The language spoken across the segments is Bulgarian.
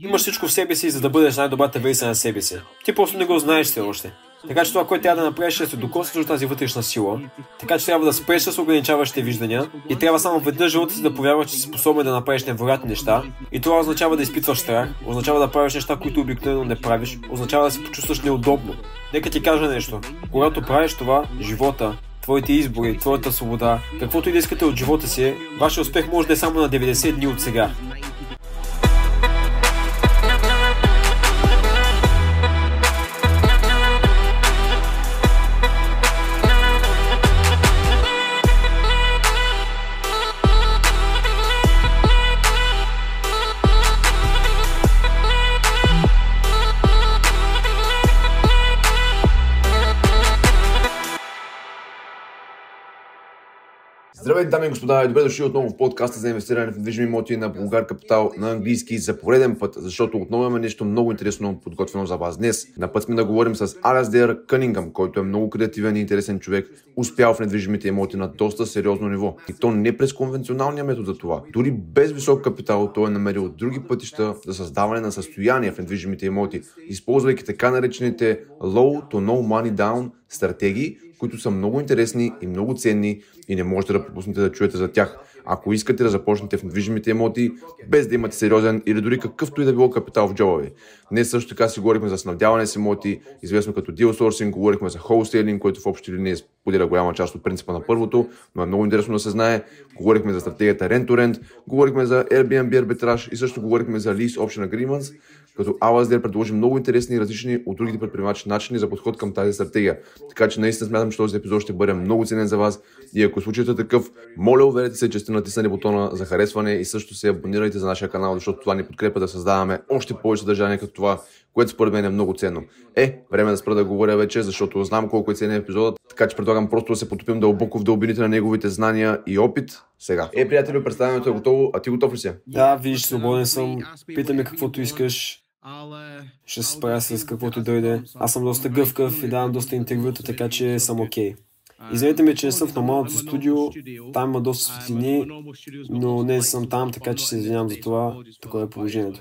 Имаш всичко в себе си, за да бъдеш най-добрата версия на себе си. Ти просто не го знаеш все още. Така че това, което трябва да направиш е да се докоснеш до тази вътрешна сила. Така че трябва да спреш с ограничаващите виждания и трябва само веднъж живота си да повярваш, че си способен да направиш невероятни неща. И това означава да изпитваш страх, означава да правиш неща, които обикновено не правиш, означава да се почувстваш неудобно. Нека ти кажа нещо. Когато правиш това, живота, твоите избори, твоята свобода, каквото и да искате от живота си, вашия успех може да е само на 90 дни от сега. Здравейте, дами и господа, и добре дошли отново в подкаста за инвестиране в недвижими имоти на Българ Капитал на английски за пореден път, защото отново имаме нещо много интересно подготвено за вас днес. На път сме да говорим с Алаздер Кънингъм, който е много креативен и интересен човек, успял в недвижимите имоти на доста сериозно ниво. И то не през конвенционалния метод за това. Дори без висок капитал той е намерил други пътища за създаване на състояние в недвижимите имоти, използвайки така наречените low to no money down стратегии, които са много интересни и много ценни и не можете да пропуснете да чуете за тях. Ако искате да започнете в недвижимите имоти, без да имате сериозен или дори какъвто и да било капитал в джоба ви. Днес също така си говорихме за снабдяване с имоти, известно като sourcing, говорихме за wholesaling, който в общи линии споделя голяма част от принципа на първото, но е много интересно да се знае. Говорихме за стратегията Rent-to-Rent, говорихме за Airbnb арбитраж и също говорихме за Lease Option Agreements, като Алаздер предложи много интересни и различни от другите предприемачи начини за подход към тази стратегия. Така че наистина смятам, че този епизод ще бъде много ценен за вас и ако случаят е такъв, моля уверете се, че сте натиснали бутона за харесване и също се абонирайте за нашия канал, защото това ни подкрепа да създаваме още повече съдържание като това, което според мен е много ценно. Е, време да спра да говоря вече, защото знам колко е ценен епизодът, така че предлагам просто да се потопим дълбоко в дълбините на неговите знания и опит сега. Е, приятели, представянето е готово, а ти готов ли си? Да, виж, свободен съм. Питаме каквото искаш. Ще се справя с каквото дойде. Аз съм доста гъвкав и давам доста интервюта, така че съм окей. Okay. Извинете ме, че не съм в нормалното студио, там има доста светлини, но не съм там, така че се извинявам за това. Такова е положението.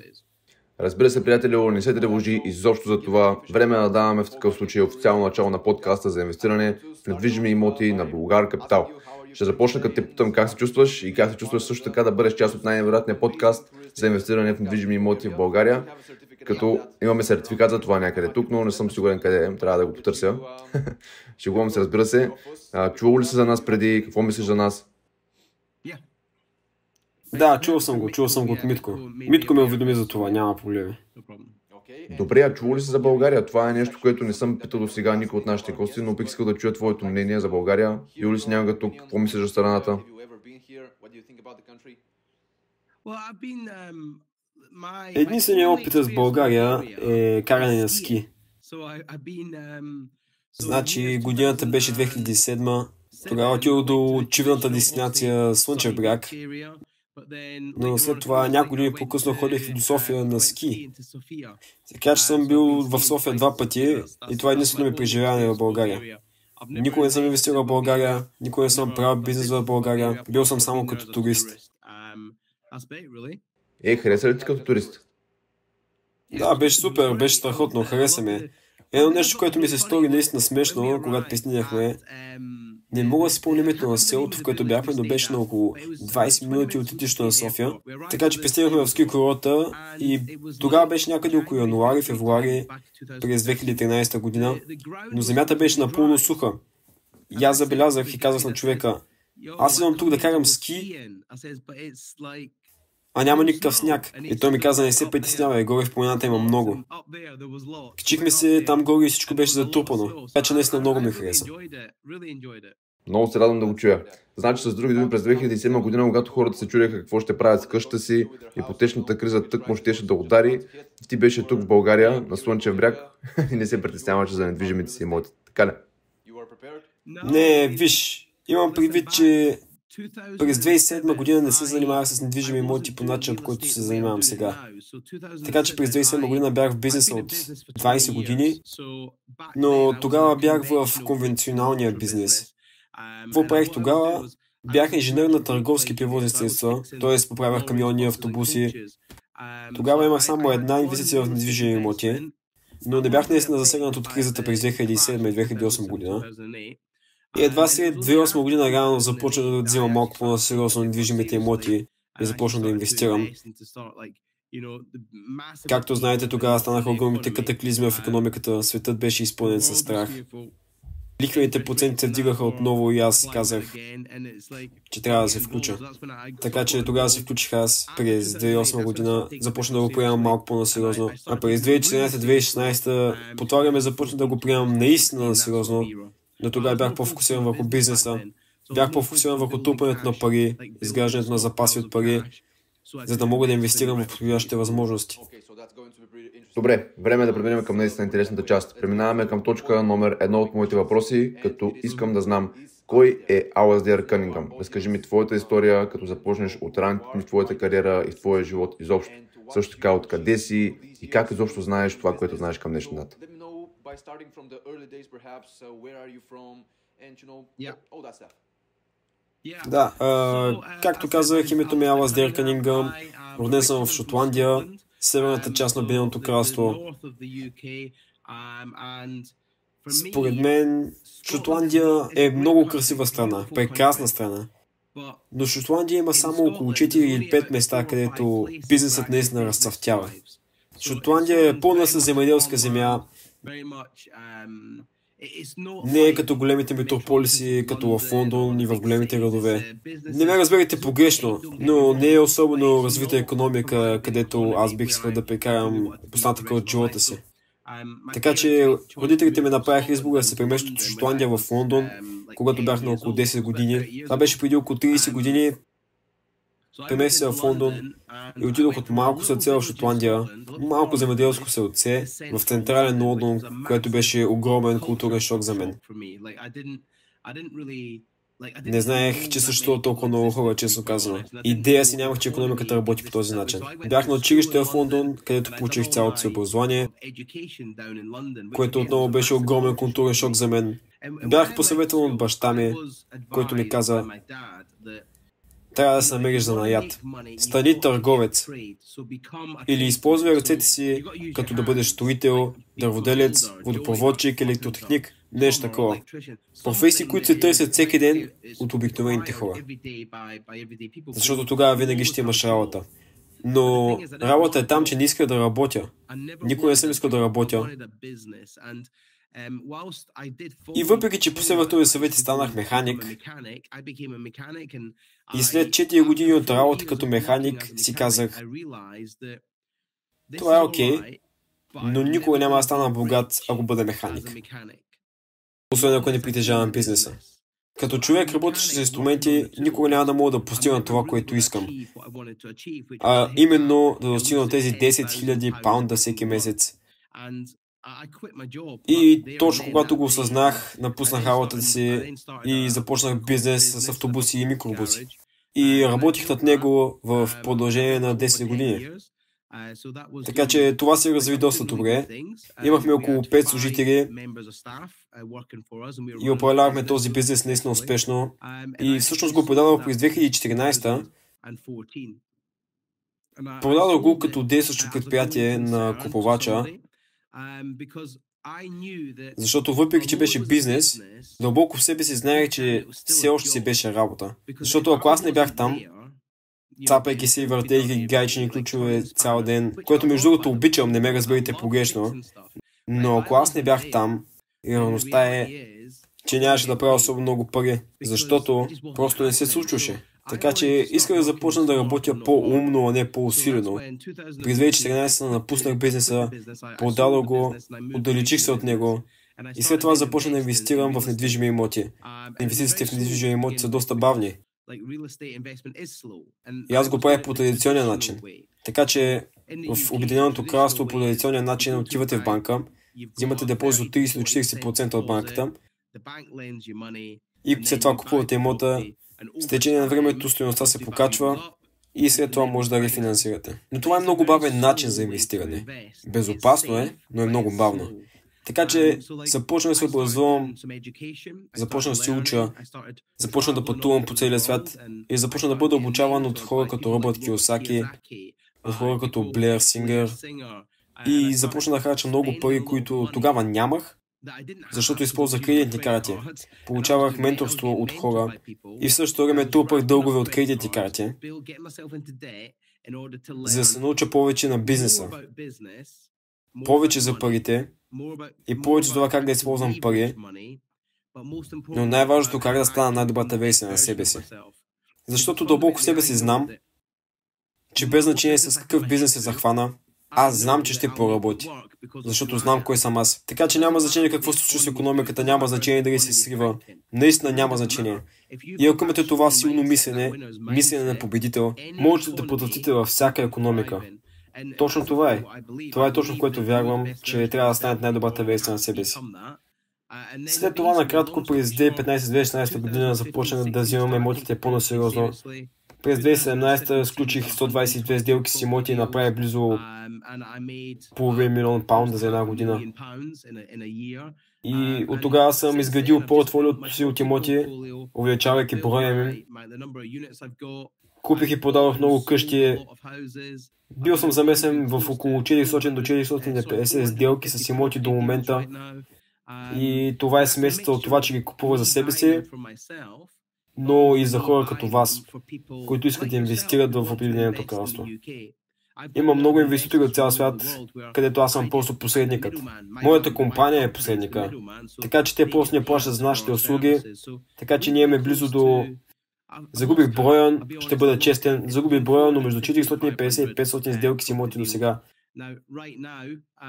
Разбира се, приятели, не се тревожи изобщо за това. Време е да даваме в такъв случай официално начало на подкаста за инвестиране в недвижими имоти на Българ Капитал. Ще започна като те питам как се чувстваш и как се чувстваш също така да бъдеш част от най-невероятния подкаст за инвестиране в недвижими имоти в България. Като имаме сертификат за това някъде тук, но не съм сигурен къде е. Трябва да го потърся. Шегувам се, разбира се. Чувал ли си за нас преди? Какво мислиш за нас? Да, чувал съм го, чувал съм го от Митко. Митко ме уведоми за това, няма проблеми. Добре, а чувал ли си за България? Това е нещо, което не съм питал до сега никой от нашите гости, но бих искал да чуя твоето мнение за България. Юли си някога тук, какво мислиш за страната? Единственият опит с България е каране на ски. Значи годината беше 2007. Тогава отидох до чивната дестинация Слънчев бряг. Но след това няколко дни по-късно ходих до София на ски. Така че съм бил в София два пъти и това е единствено ми преживяване в България. Никога не съм инвестирал в България, никога не съм правил бизнес в България, бил съм само като турист. Е, хареса ли ти като турист? Да, беше супер, беше страхотно, хареса ме. Едно нещо, което ми се стори наистина смешно, когато пристигнахме, не мога да спомня името на селото, в което бяхме, но беше на около 20 минути от летището на София. Така че пристигнахме в ски курорта и тогава беше някъде около януари, февруари през 2013 година, но земята беше напълно суха. И аз забелязах и казах на човека, аз идвам тук да карам ски, а няма никакъв сняг. И той ми каза, не се притеснявай, горе в планината има много. Качихме се там горе и всичко беше затрупано. Така че наистина много ми хареса. Много се радвам да го чуя. Значи с други думи, през 2007 година, когато хората се чудеха какво ще правят с къщата си, ипотечната криза тъкмо щеше да удари, ти беше тук в България, на Слънчев бряг и не се притесняваше за недвижимите си имоти. Така ли? Не, виж, имам предвид, че през 2007 година не се занимавах с недвижими имоти по начин, по който се занимавам сега. Така че през 2007 година бях в бизнеса от 20 години, но тогава бях в конвенционалния бизнес. Какво правих тогава? Бях инженер на търговски превозни средства, т.е. поправях камиони, автобуси. Тогава имах само една инвестиция в недвижими имоти, но не бях наистина засегнат от кризата през 2007 и 2008 година. И едва след 2008 година реално започнах да взимам малко по-насериозно недвижимите имоти и започнах да инвестирам. Както знаете, тогава станаха огромните катаклизми в економиката, светът беше изпълнен със страх. Лихвените проценти се вдигаха отново и аз казах, че трябва да се включа. Така че тогава се включих аз през 2008 година, започна да го приемам малко по-насериозно. А през 2014-2016 по това време започна да го приемам наистина на сериозно, но тогава бях по-фокусиран върху бизнеса, бях по-фокусиран върху трупането на пари, изграждането на запаси от пари, за да мога да инвестирам в подходящите възможности. Добре, време е да преминем към наистина интересната част. Преминаваме към точка номер едно от моите въпроси, като искам да знам кой е Алаздер Кънингъм. Разкажи ми твоята история, като започнеш от ранните в твоята кариера и в твоя живот изобщо. Също така, откъде си и как изобщо знаеш това, което знаеш към днешна дата. Да, а, както казах, името ми е Алаздер Кънингъм. Роден съм в Шотландия северната част на Обединеното кралство. Според мен, Шотландия е много красива страна, прекрасна страна. Но Шотландия има само около 4 или 5 места, където бизнесът наистина разцъфтява. Шотландия е пълна с земеделска земя, не е като големите метрополиси, като в Лондон и в големите градове. Не ме разберете погрешно, но не е особено развита економика, където аз бих искал да прекарам остатъка от живота си. Така че родителите ми направиха избора да се преместят от Шотландия в Лондон, когато бях на около 10 години. Това беше преди около 30 години. Преместих в Лондон и отидох от малко сърце в Шотландия, малко земеделско сърце, в централен Лондон, което беше огромен културен шок за мен. Не знаех, че съществува толкова много хора, честно казано. Идея си нямах, че економиката работи по този начин. Бях на училище в Лондон, където получих цялото си образование, което отново беше огромен културен шок за мен. Бях посъветван от баща ми, който ми каза, трябва да се намериш за наят. Стани търговец. Или използвай ръцете си, като да бъдеш строител, дърводелец, водопроводчик, електротехник, нещо такова. Професии, които се търсят всеки ден от обикновените хора. Защото тогава винаги ще имаш работа. Но работа е там, че не иска да работя. Никой не съм искал да работя. И въпреки, че последвах този съвет и станах механик, и след 4 години от работа като механик си казах, това е окей, okay, но никога няма да стана богат, ако бъда механик. Освен ако не притежавам бизнеса. Като човек, работещ с инструменти, никога няма да мога да постигна това, което искам. А именно да достигна тези 10 000 паунда всеки месец. И точно когато го осъзнах, напуснах работата си и започнах бизнес с автобуси и микробуси. И работих над него в продължение на 10 години. Така че това се разви доста добре. Имахме около 5 служители и управлявахме този бизнес наистина успешно. И всъщност го продадох през 2014 Продадох го като действащо предприятие на купувача защото въпреки, че беше бизнес, дълбоко в себе си знаех, че все още си беше работа. Защото ако аз не бях там, цапайки си и въртейки гайчени ключове цял ден, което между другото обичам, не ме разберете погрешно, но ако аз не бях там, реалността е, че нямаше да правя особено много пари, защото просто не се случваше. Така че исках да започна да работя по-умно, а не по-усилено. През 2014 напуснах бизнеса, продадох го, отдалечих се от него и след това започна да инвестирам в недвижими имоти. Инвестициите в недвижими имоти са доста бавни. И аз го правя по традиционен начин. Така че в Обединеното кралство по традиционен начин отивате в банка, взимате депозит от 30 до 40% от банката и след това купувате имота с течение на времето стоеността се покачва и след това може да рефинансирате. Но това е много бавен начин за инвестиране. Безопасно е, но е много бавно. Така че започнах да се образувам, започнах да се уча, започнах да пътувам по целия свят и започнах да бъда обучаван от хора като Робърт Киосаки, от хора като Блеер Сингер и започна да харча много пари, които тогава нямах, защото използвах кредитни карти. Получавах менторство от хора. И в същото време трупах дългове от кредитни карти, за да се науча повече на бизнеса, повече за парите и повече за това как да използвам пари, но най-важното как да стана най-добрата версия на себе си. Защото дълбоко в себе си знам, че без значение с какъв бизнес се захвана, аз знам, че ще проработи. Защото знам кой съм аз. Така че няма значение какво се случва с економиката, няма значение дали се срива. Наистина няма значение. И ако имате това силно мислене, мислене на победител, можете да потратите във всяка економика. Точно това е. Това е точно което вярвам, че трябва да станете най-добрата версия на себе си. След това, накратко, през 2015-2016 година започнах да взимам емотите по-насериозно. През 2017 сключих 122 сделки с имоти и направих близо половин милион паунда за една година. И от тогава съм изградил портфолиото си от имоти, увеличавайки броя им. Купих и продадох много къщи. Бил съм замесен в около 400 до 450 сделки с имоти до момента. И това е смесица от това, че ги купува за себе си, но и за хора като вас, които искат да инвестират в Обединеното кралство. Има много инвеститори от цял свят, където аз съм просто посредникът. Моята компания е посредника. Така че те просто не плащат за нашите услуги. Така че ние имаме близо до... Загубих броя, ще бъда честен, загубих броя, но между 450 и 500 сделки си имоти до сега.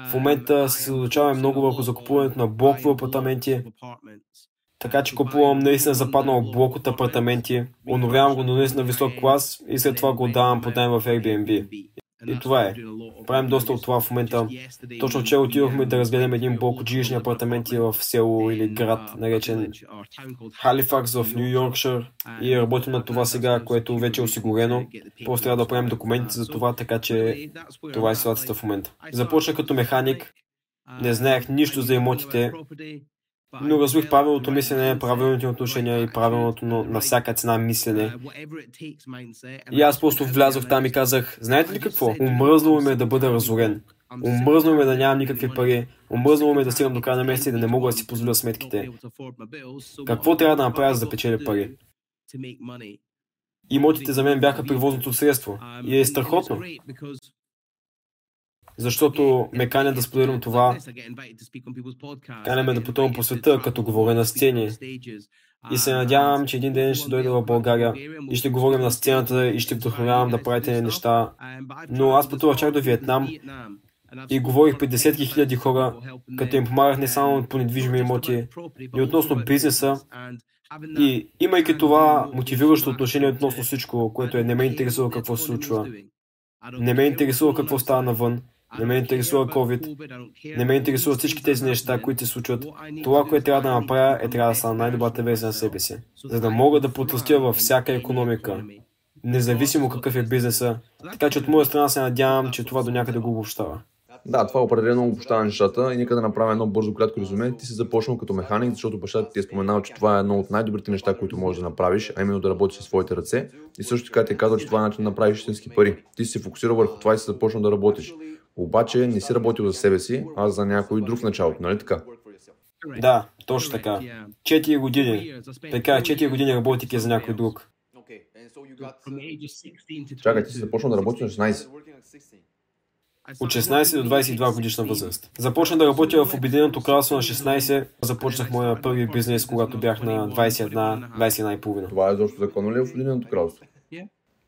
В момента се съсредоточаваме много върху закупуването на блокови апартаменти, така че купувам наистина западнал блок от апартаменти, оновявам го до наистина висок клас и след това го давам под найем в Airbnb. И това е. Правим доста от това в момента. Точно вчера отидохме да разгледаме един блок от жилищни апартаменти в село или град, наречен Халифакс в Нью Йоркшир. И работим на това сега, което вече е осигурено. Просто трябва да правим документите за това, така че това е ситуацията в момента. Започна като механик. Не знаех нищо за имотите, но развих правилното мислене, правилните отношения и правилното на, на всяка цена мислене. И аз просто влязох там и казах, знаете ли какво? Умръзнало ме да бъда разорен. Умръзнало ме да нямам никакви пари. Умръзнало ме да стигам до края на месеца и да не мога да си позволя сметките. Какво трябва да направя, за да печеля пари? Имотите за мен бяха превозното средство. И е страхотно защото ме каня да споделям това. Каня ме да пътувам по света, като говоря на сцени. И се надявам, че един ден ще дойда в България и ще говорим на сцената и ще вдъхновявам да правите неща. Но аз пътувах чак до Виетнам и говорих при десетки хиляди хора, като им помагах не само по недвижими имоти, но и относно бизнеса. И имайки това мотивиращо отношение относно всичко, което е не ме интересува какво се случва, не ме интересува какво става навън, не ме интересува COVID, не ме интересуват всички тези неща, които се случват. Това, което трябва да направя, е трябва да стана най-добрата версия на себе си, за да мога да потръстя във всяка економика, независимо какъв е бизнеса. Така че от моя страна се надявам, че това до някъде го обобщава. Да, това определено обобщава нещата и нека да направим едно бързо кратко резюме. Ти си започнал като механик, защото бащата ти е споменал, че това е едно от най-добрите неща, които можеш да направиш, а именно да работиш със своите ръце. И също така ти е казал, че това е начин да направиш истински пари. Ти си фокусирал върху това и си започнал да работиш. Обаче не си работил за себе си, а за някой друг началото, нали така? Да, точно така. Четири години. Така, четири години работейки за някой друг. Чакай, ти си започнал да работиш на 16. От 16 до 22 годишна възраст. Започна да работя в Обединеното кралство на 16. Започнах моя първи бизнес, когато бях на 21, 21 и половина. Това е защо законно ли е в Обединеното кралство?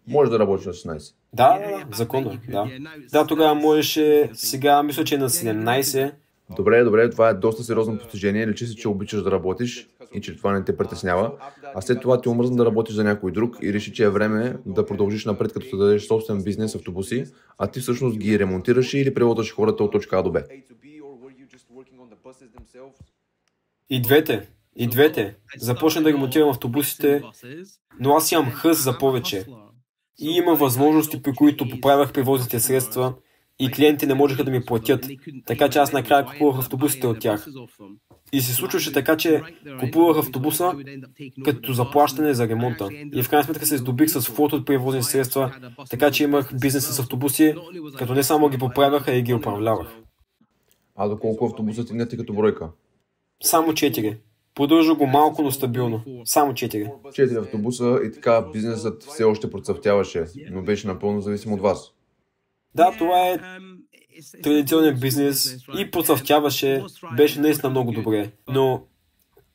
Може да работиш на 16. Да, да, да, законно. Да. да, тогава можеше, сега мисля, че е на 17. Добре, добре, това е доста сериозно постижение. Личи се, че обичаш да работиш и че това не те притеснява. А след това ти омръзна да работиш за някой друг и реши, че е време да продължиш напред, като да дадеш собствен бизнес, автобуси, а ти всъщност ги ремонтираш или превозваш хората от точка А до Б. И двете. И двете. Започна да ремонтирам автобусите, но аз имам хъс за повече. И има възможности, при които поправях превозните средства и клиенти не можеха да ми платят. Така че аз накрая купувах автобусите от тях. И се случваше така, че купувах автобуса като заплащане за ремонта. И в крайна сметка се здобих с фото от превозни средства, така че имах бизнес с автобуси, като не само ги поправяха и ги управлявах. А доколко автобусът ти като бройка? Само 4. Поддържа го малко, но стабилно. Само 4. 4 автобуса и така бизнесът все още процъфтяваше, но беше напълно зависим от вас. Да, това е традиционен бизнес и процъфтяваше, беше наистина много добре. Но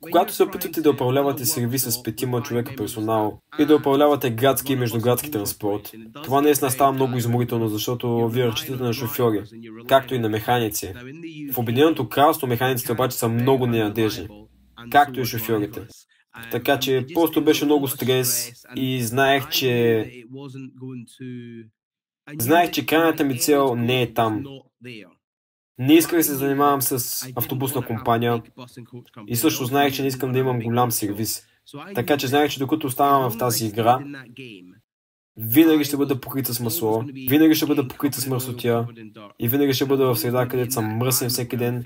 когато се опитвате да управлявате сервиса с петима човека персонал и да управлявате градски и междуградски транспорт, това наистина става много изморително, защото вие разчитате на шофьори, както и на механици. В Обединеното кралство механиците обаче са много ненадежни, както и шофьорите. Така че просто беше много стрес и знаех, че Знаех, че крайната ми цел не е там. Не исках да се занимавам с автобусна компания и също знаех, че не искам да имам голям сервис. Така че знаех, че докато оставам в тази игра, винаги ще бъда покрита с масло, винаги ще бъда покрита с мърсотия и винаги ще бъда в среда, където съм мръсен всеки ден.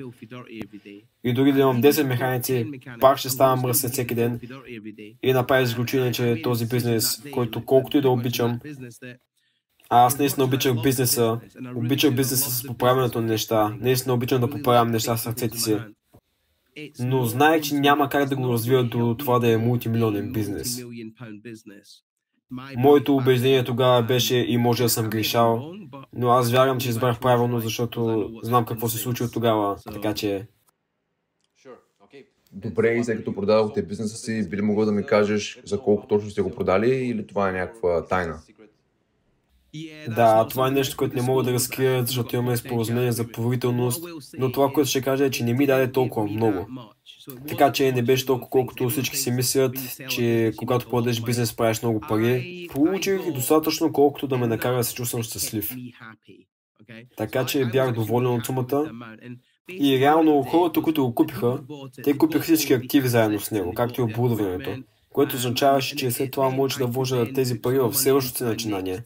И дори да имам 10 механици, пак ще ставам мръсен всеки ден. И направя изключение, че този бизнес, който колкото и да обичам, аз наистина обичах бизнеса. Обичах бизнеса с поправянето на неща. Наистина обичам да поправям неща с ръцете си. Но знаех, че няма как да го развия до това да е мултимилионен бизнес. Моето убеждение тогава беше и може да съм грешал, но аз вярвам, че избрах правилно, защото знам какво се случи от тогава, така че... Добре, и след като продадохте бизнеса си, би ли могъл да ми кажеш за колко точно сте го продали или това е някаква тайна? Да, това е нещо, което не мога да разкрия, защото имаме споразумение за поверителност, но това, което ще кажа е, че не ми даде толкова много. Така че не беше толкова, колкото всички си мислят, че когато продадеш бизнес правиш много пари. Получих достатъчно, колкото да ме накара да се чувствам щастлив. Така че бях доволен от сумата. И реално хората, които го купиха, те купиха всички активи заедно с него, както и оборудването което означаваше, че след това може да вложа тези пари в следващото си начинание.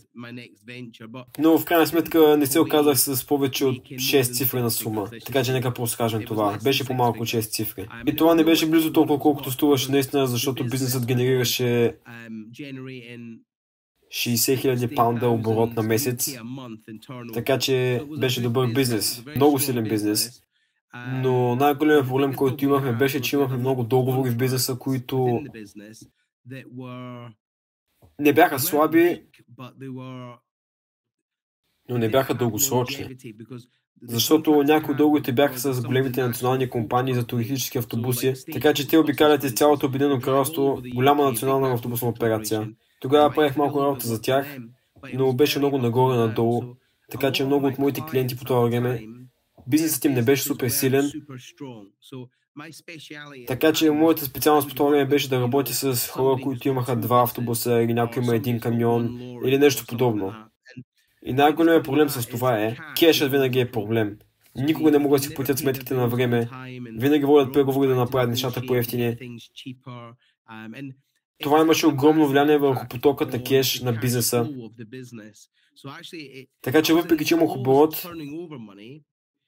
Но в крайна сметка не се оказах с повече от 6 цифри на сума, така че нека просто кажем това. Беше по-малко от 6 цифри. И това не беше близо толкова, колкото струваше наистина, защото бизнесът генерираше 60 000 паунда оборот на месец, така че беше добър бизнес, много силен бизнес. Но най-големият проблем, който имахме, беше, че имахме много договори в бизнеса, които не бяха слаби, но не бяха дългосрочни. Защото някои договорите бяха с големите национални компании за туристически автобуси, така че те обикалят из цялото Обединено кралство голяма национална автобусна операция. Тогава правих малко работа за тях, но беше много нагоре-надолу, така че много от моите клиенти по това време бизнесът им не беше супер силен. Така че моята специалност по това време беше да работя с хора, които имаха два автобуса или някой има един камион или нещо подобно. И най-големият проблем с това е, кешът винаги е проблем. Никога не могат да си платят сметките на време. Винаги водят преговори да направят нещата по-ефтини. Това имаше огромно влияние върху потокът на кеш на бизнеса. Така че въпреки, че имах оборот,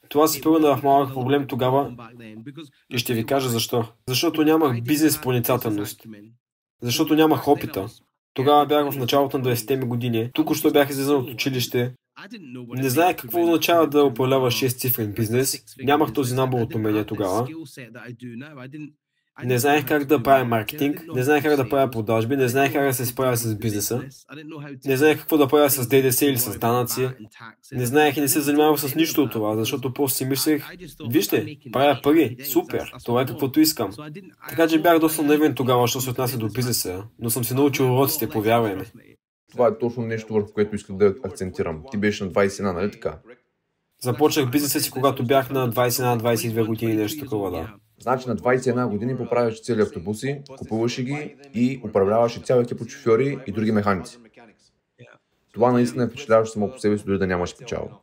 това се превърна в малък проблем тогава и ще ви кажа защо. Защото нямах бизнес проницателност. Защото нямах опита. Тогава бях в началото на 20-те ми години. Тук що бях излизан от училище. Не знаех какво означава да управляваш 6 цифрен бизнес. Нямах този набор от умения тогава. Не знаех как да правя маркетинг, не знаех как да правя продажби, не знаех как да се справя с бизнеса, не знаех какво да правя с ДДС или с данъци, не знаех и не се занимавах с нищо от това, защото просто си мислех, вижте, правя пари, супер, това е каквото искам. Така че бях доста наивен тогава, що се отнася до бизнеса, но съм си научил уроците, повярвай ми. Това е точно нещо, върху което исках да акцентирам. Ти беше на 21, нали така? Започнах бизнеса си, когато бях на 21-22 години, нещо такова, да. Значи на 21 години поправяше цели автобуси, купуваше ги и управляваше цял екип от шофьори и други механици. Това наистина е впечатляващо само по себе си, дори да нямаш печал.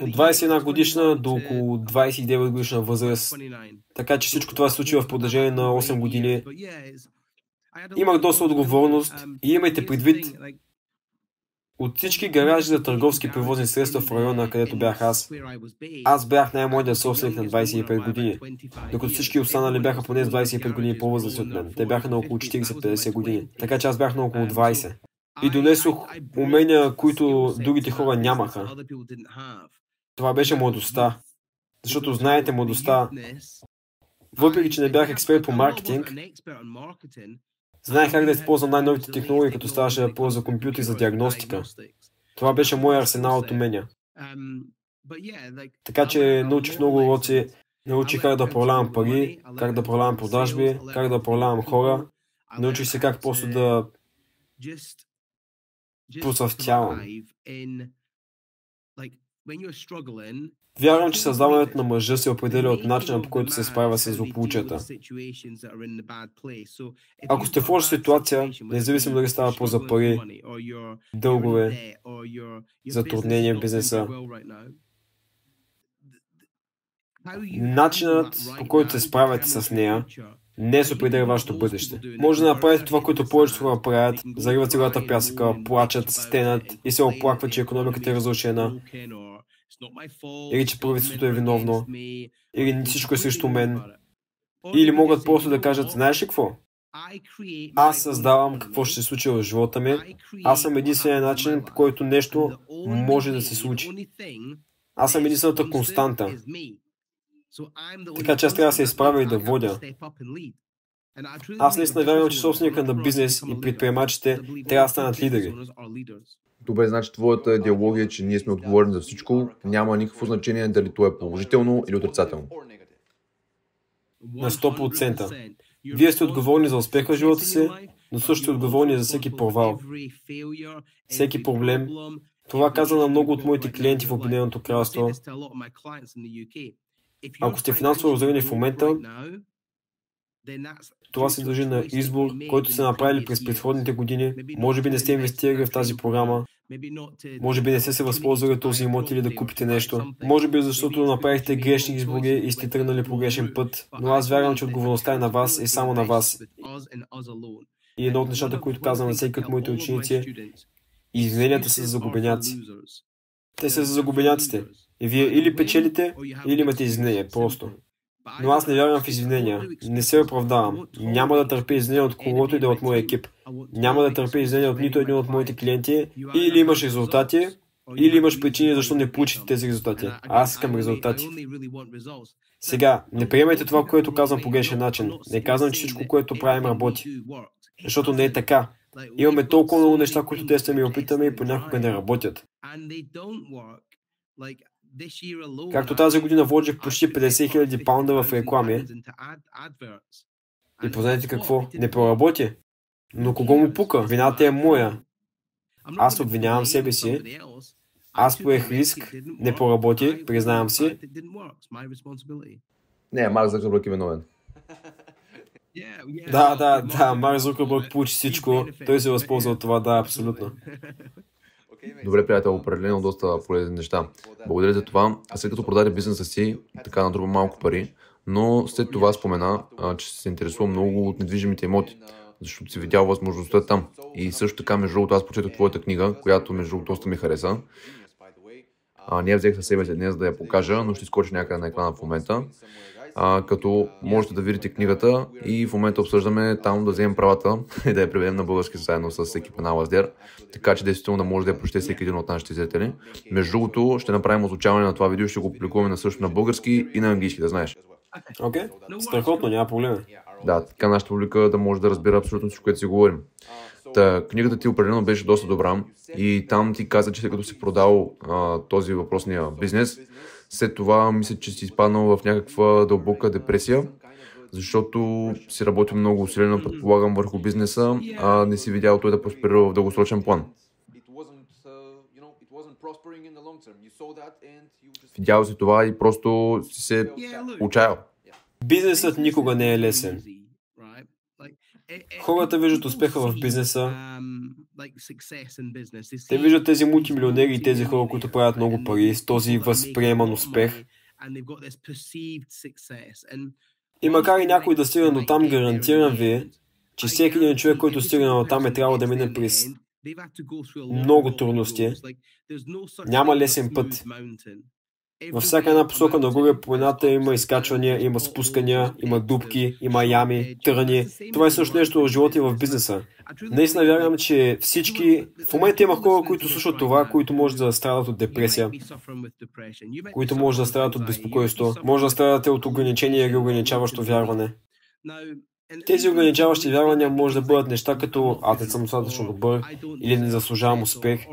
От 21 годишна до около 29 годишна възраст. Така че всичко това се случи в продължение на 8 години. Имах доста отговорност и имайте предвид, От всички гаражи за търговски превозни средства в района, където бях аз, аз бях най-младият собственик на 25 години, докато всички останали бяха поне с 25 години по-възрастни от мен. Те бяха на около 40-50 години. Така че аз бях на около 20. И донесох умения, които другите хора нямаха. Това беше младостта. Защото знаете, младостта, въпреки че не бях експерт по маркетинг, знаех как да използвам най-новите технологии, като ставаше въпрос за компютри за диагностика. Това беше моя арсенал от умения. Така че научих много уроци, научих как да управлявам пари, как да управлявам продажби, как да управлявам хора. Научих се как просто да процъфтявам. Вярвам, че създаването на мъжа се определя от начина по който се справя с злополучията. Ако сте в лоша ситуация, независимо дали става по за пари, дългове, затруднения в бизнеса, начинът по който се справяте с нея не се определя вашето бъдеще. Може да направите това, което повечето хора правят, зариват цигата в пясъка, плачат, стенат и се оплакват, че економиката е разрушена, или че правителството е виновно, или всичко е срещу мен. Или могат просто да кажат, знаеш ли какво? Аз създавам какво ще се случи в живота ми. Аз съм единствения начин, по който нещо може да се случи. Аз съм единствената константа. Така че аз трябва да се изправя и да водя. Аз наистина вярвам, че собственика на бизнес и предприемачите трябва да станат лидери. Добре, значи твоята идеология е, че ние сме отговорни за всичко, няма никакво значение дали то е положително или отрицателно. На 100%. Вие сте отговорни за успеха в живота си, но също сте отговорни за всеки провал, всеки проблем. Това каза на много от моите клиенти в Обединеното кралство. Ако сте финансово разорени в момента, това се дължи на избор, който сте направили през предходните години. Може би не сте инвестирали в тази програма. Може би не сте се възползвали от този имот или да купите нещо. Може би защото направихте грешни избори и сте тръгнали по грешен път. Но аз вярвам, че отговорността е на вас и само на вас. И едно от нещата, които казвам на всеки от моите ученици е извиненията са за загубеняци. Те са за загубеняците. И вие или печелите, или имате извинения. Просто. Но аз не вярвам в извинения. Не се оправдавам. Няма да търпя извинения от когото и да е от моя екип. Няма да търпя извинения от нито един от моите клиенти. Или имаш резултати, или имаш причини защо не получите тези резултати. Аз искам резултати. Сега, не приемайте това, което казвам по грешен начин. Не казвам, че всичко, което правим, работи. Защото не е така. Имаме толкова много неща, които тестваме и опитаме и понякога не работят. Както тази година вложих почти 50 000 паунда в реклами. И познаете какво? Не проработи. Но кого му пука? Вината е моя. Аз обвинявам себе си. Аз поех риск, не проработи, признавам си. Не, Марк Закърбърг е виновен. Да, да, да, Марк Зукърбърг получи всичко. Той се възползва от това, да, абсолютно. Добре, приятел, определено доста полезни неща. Благодаря за това. А след като продаде бизнеса си, така натрупа малко пари, но след това спомена, а, че се интересува много от недвижимите имоти, защото си видял възможността там. И също така, между другото, аз прочетох твоята книга, която между другото доста ми хареса. А, не я взех със себе си днес да я покажа, но ще скочи някъде на екрана в момента а, като можете да видите книгата и в момента обсъждаме там да вземем правата и да я преведем на български заедно с екипа на Лаздер, така че действително да може да я прочете всеки един от нашите зрители. Между другото, ще направим озвучаване на това видео, ще го публикуваме на също на български и на английски, да знаеш. Окей, okay. страхотно, няма проблем. Да, така нашата публика да може да разбира абсолютно всичко, което си говорим. Та, книгата ти определено беше доста добра и там ти каза, че след като си продал а, този въпросния бизнес, след това мисля, че си изпаднал в някаква дълбока депресия, защото си работил много усилено, предполагам, върху бизнеса, а не си видял той да просперира в дългосрочен план. Видял си това и просто си се отчаял. Бизнесът никога не е лесен. Хората виждат успеха в бизнеса. Те виждат тези мултимилионери и тези хора, които правят много пари с този възприеман успех. И макар и някой да стигне до там, гарантирам ви, че всеки един човек, който стигне до там е трябвало да мине през много трудности. Няма лесен път. Във всяка една посока нагоре по едната има изкачвания, има спускания, има дупки, има ями, търни. Това е също нещо в живота и в бизнеса. Наистина вярвам, че всички... В момента има хора, които слушат това, които може да страдат от депресия, които може да страдат от безпокойство, може да страдат от ограничение или ограничаващо вярване. Тези ограничаващи вярвания може да бъдат неща като аз не съм достатъчно добър, или не заслужавам успех,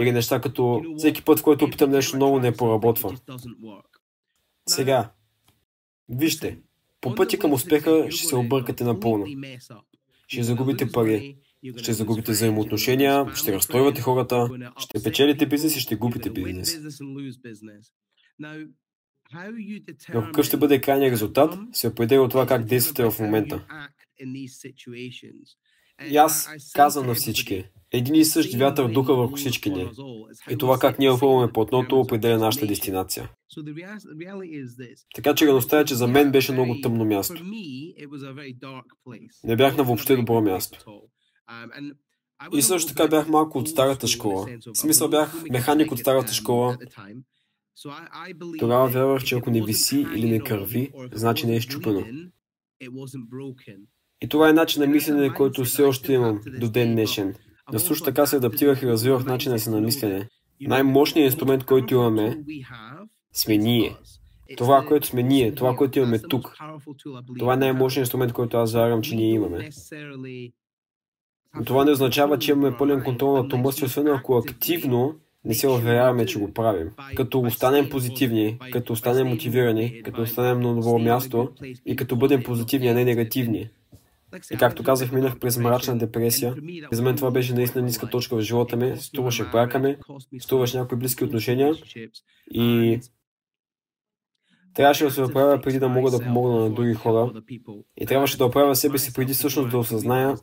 или неща като всеки път, в който опитам нещо ново, не поработва. Сега, вижте, по пътя към успеха ще се объркате напълно. Ще загубите пари, ще загубите взаимоотношения, ще разстройвате хората, ще печелите бизнес и ще губите бизнес. Но какъв ще бъде крайният резултат, се определя от това как действате в момента. И аз казвам на всички, един и същ вятър духа върху всички ни. И това как ние опълваме плотното определя нашата дестинация. Така че реалността е, че за мен беше много тъмно място. Не бях на въобще добро място. И също така бях малко от старата школа. В смисъл бях механик от старата школа. Тогава вярвах, че ако не виси или не кърви, значи не е изчупено. И това е начин на мислене, който все още имам до ден днешен. Но също така се адаптирах и развивах начина си на мислене. Най-мощният инструмент, който имаме, сме ние. Това, което сме ние, това, което имаме тук, това е най-мощният инструмент, който аз вярвам, че ние имаме. Но това не означава, че имаме пълен контрол на това, освен ако активно не се уверяваме, че го правим. Като останем позитивни, като останем мотивирани, като останем на добро място и като бъдем позитивни, а не негативни. И както казах, минах през мрачна депресия. И за мен това беше наистина ниска точка в живота ми. Струваше брака ми, струваше някои близки отношения. И трябваше да се оправя преди да мога да помогна на други хора. И трябваше да оправя себе си преди всъщност да осъзная,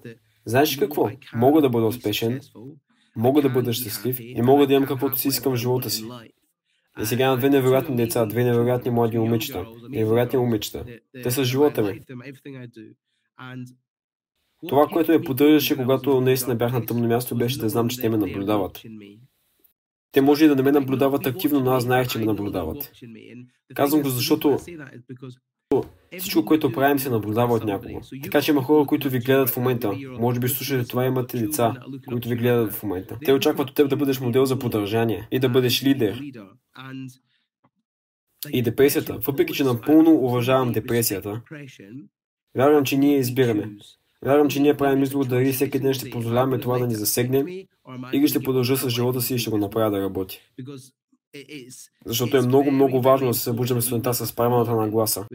знаеш ли какво? Мога да бъда успешен, мога да бъда щастлив и мога да имам каквото си искам в живота си. И сега на две невероятни деца, две невероятни млади момичета, невероятни момичета. Те са живота ми. Това, което ме поддържаше, когато наистина бях на тъмно място, беше да знам, че те ме наблюдават. Те може и да не ме наблюдават активно, но аз знаех, че ме наблюдават. Казвам го, защото всичко, което правим, се наблюдава от някого. Така че има хора, които ви гледат в момента. Може би слушате това, имате лица, които ви гледат в момента. Те очакват от теб да бъдеш модел за поддържание и да бъдеш лидер. И депресията, въпреки че напълно уважавам депресията, вярвам, че ние избираме. Вярвам, че ние правим избор дали всеки ден ще позволяваме това да ни засегне или ще продължа с живота си и ще го направя да работи. Защото е много, много важно да се събуждаме сутринта с правилната нагласа.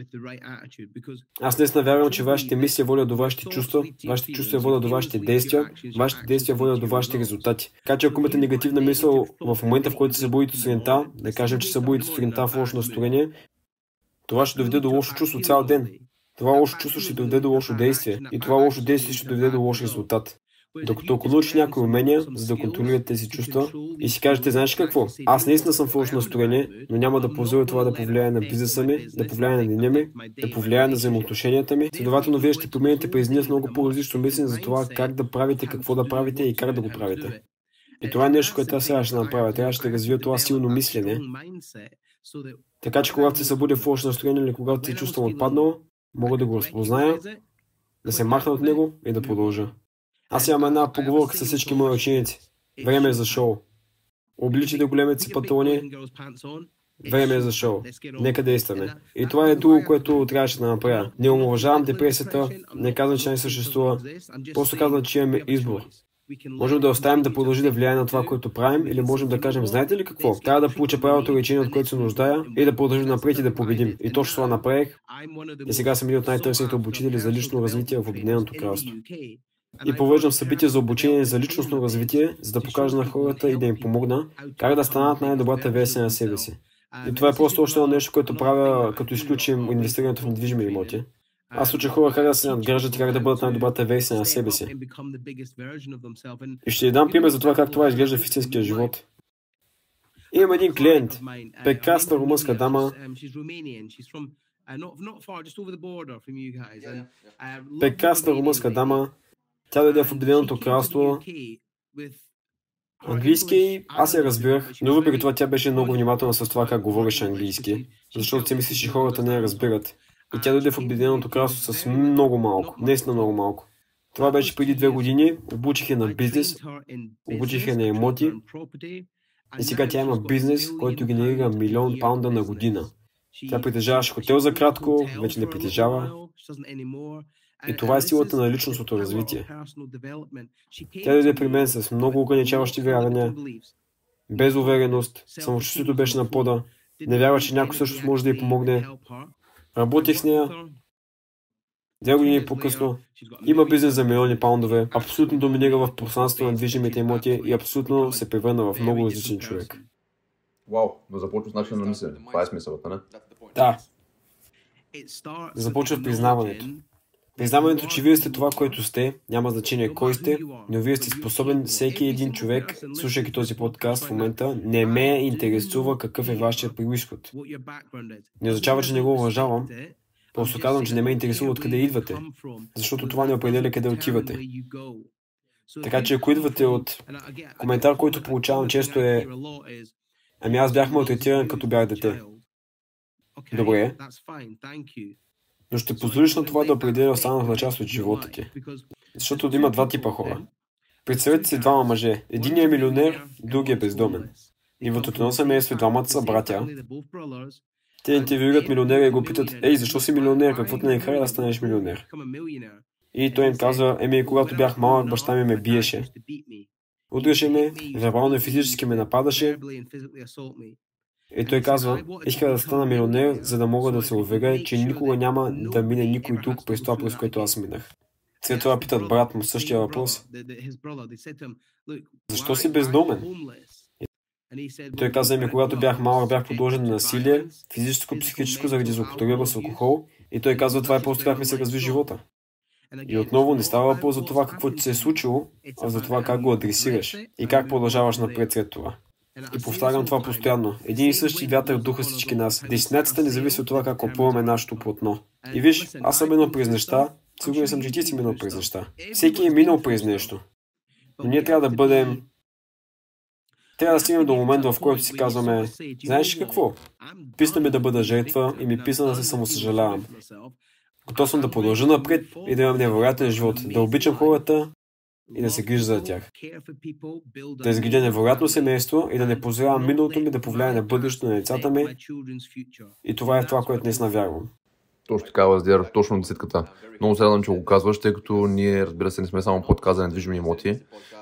Аз наистина вярвам, че вашите мисли водят до вашите чувства, вашите чувства водят до вашите действия, вашите действия водят до вашите резултати. Така че ако имате негативна мисъл в момента, в който се събудите сутринта, да кажем, че се събудите сутринта в лошо настроение, това ще доведе до лошо чувство цял ден. Това лошо чувство ще доведе до лошо действие и това лошо действие ще доведе до лош резултат. Докато ако научиш някои умения, за да контролират тези чувства и си кажете, знаеш какво, аз наистина съм в лошо настроение, но няма да позволя това да повлияе на бизнеса ми, да повлияе на деня ми, да повлияе на взаимоотношенията ми. Следователно, вие ще промените през деня с много по-различно мислене за това как да правите, какво да правите и как да го правите. И това е нещо, което аз сега ще направя. Трябва ще развия това силно мислене. Така че когато се събудя в лошо настроение или когато се чувствам отпаднал, мога да го разпозная, да се махна от него и да продължа. Аз имам една поговорка с всички мои ученици. Време е за шоу. Обличайте големите си панталони. Време е за шоу. Нека действаме. И това е друго, което трябваше да направя. Не омалважавам депресията, не казвам, че не съществува. Просто казвам, че имаме избор. Можем да оставим да продължи да влияе на това, което правим, или можем да кажем, знаете ли какво? Трябва да получа правилното лечение, от което се нуждая, и да продължим напред и да победим. И точно това направих. И сега съм един от най-търсените обучители за лично развитие в Обединеното кралство. И провеждам събития за обучение за личностно развитие, за да покажа на хората и да им помогна как да станат най-добрата версия на себе си. И това е просто още едно нещо, което правя, като изключим инвестирането в недвижими имоти. Аз уча хора как да се надграждат и как да бъдат най-добрата версия на себе си. И ще ви дам пример за това как това изглежда в истинския живот. Имам един клиент, прекрасна румънска дама, прекрасна румънска дама, тя дойде в Обединеното кралство Английски аз я разбирах, но въпреки това тя беше много внимателна с това как говореше английски, защото си мисли, че хората не я разбират. И тя дойде в Обединеното кралство с много малко, наистина много малко. Това беше преди две години, обучих я на бизнес, обучих я на емоти и сега тя има бизнес, който генерира милион паунда на година. Тя притежаваше хотел за кратко, вече не притежава. И това е силата на личностното развитие. Тя дойде при мен с много ограничаващи вярвания, без увереност, самочувствието беше на пода, не вярва, че някой също може да й помогне. Работих с нея, Две години по-късно има бизнес за милиони паундове, абсолютно доминира в пространството на движимите имоти и абсолютно се превърна в много различен човек. Вау, но започва с начин на мислене. Това е смисълът, не? Да. Започва в признаването. Признаването, че вие сте това, което сте, няма значение кой сте, но вие сте способен всеки един човек, слушайки този подкаст в момента, не ме интересува какъв е вашия происход. Не означава, че не го уважавам, Просто казвам, че не ме интересува откъде идвате, защото това не определя къде отивате. Така че ако идвате от коментар, който получавам често е Ами аз бях малтретиран като бях дете. Добре. Но ще позволиш на това да определя останалата част от живота ти. Защото има два типа хора. Представете си двама мъже. Единият е милионер, другият е бездомен. И в едно семейство двамата са братя. Те интервюират милионера и го питат, ей, защо си милионер, какво те не кара да станеш милионер? И той им казва, еми, когато бях малък, баща ми ме биеше. Удряше ме, вербално и физически ме нападаше. И той казва, иска да стана милионер, за да мога да се уверя, че никога няма да мине никой друг през това, през което аз минах. След това питат брат му същия въпрос. Защо си бездомен? Той каза ми, когато бях малък, бях подложен на насилие, физическо, психическо, заради злоупотреба с алкохол. И той казва, това е просто как ми се разви живота. И отново не става въпрос за това какво ти се е случило, а за това как го адресираш и как продължаваш напред след това. И повтарям това постоянно. Един и същи вятър духа всички нас. Дестинацията не зависи от това как опъваме нашето плотно. И виж, аз съм минал през неща, сигурен съм, че ти си минал през неща. Всеки е минал през нещо. Но ние трябва да бъдем трябва да стигнем до момента, в който си казваме, знаеш какво? Писна ми да бъда жертва и ми писна да се самосъжалявам. Готов съм да продължа напред и да имам невероятен живот, да обичам хората и да се грижа за тях. Да изградя невероятно семейство и да не позволявам миналото ми да повлияе на бъдещето на децата ми. И това е това, което днес навярвам. Точно така, Лаздер, точно десетката. Много се радвам, че го казваш, тъй като ние, разбира се, не сме само подкаст за недвижими имоти.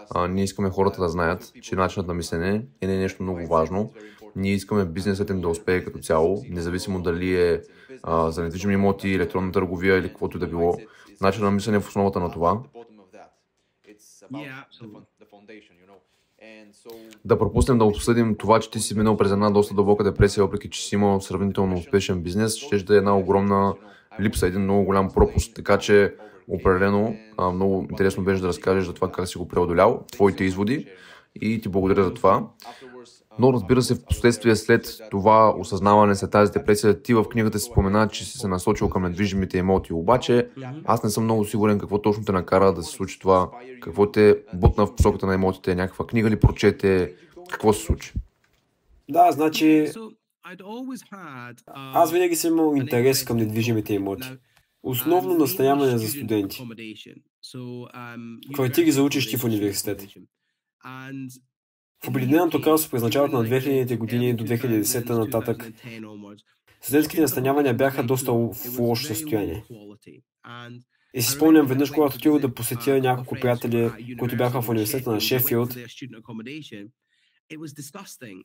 А, ние искаме хората да знаят, че начинът на мислене е не нещо много важно. Ние искаме бизнесът им да успее като цяло, независимо дали е а, за недвижими имоти, електронна търговия или каквото и да било. Начинът на мислене е в основата на това. Да пропуснем да обсъдим това, че ти си минал през една доста дълбока депресия, въпреки че си имал сравнително успешен бизнес, ще да е една огромна липса, един много голям пропуск. Така че определено много интересно беше да разкажеш за това как си го преодолял, твоите изводи и ти благодаря за това. Но разбира се, в последствие след това осъзнаване след тази депресия, ти в книгата си спомена, че си се насочил към недвижимите имоти. Обаче аз не съм много сигурен какво точно те накара да се случи това, какво те бутна в посоката на имотите, някаква книга ли прочете, какво се случи? Да, значи аз винаги съм имал интерес към недвижимите имоти. Основно настояване за студенти. Квартири за учещи в университет. В Обединеното кралство през началото на 2000-те години до 2010 нататък студентските настанявания бяха доста в лошо състояние. И си спомням веднъж, когато отидох да посетя няколко приятели, които бяха в университета на Шефилд,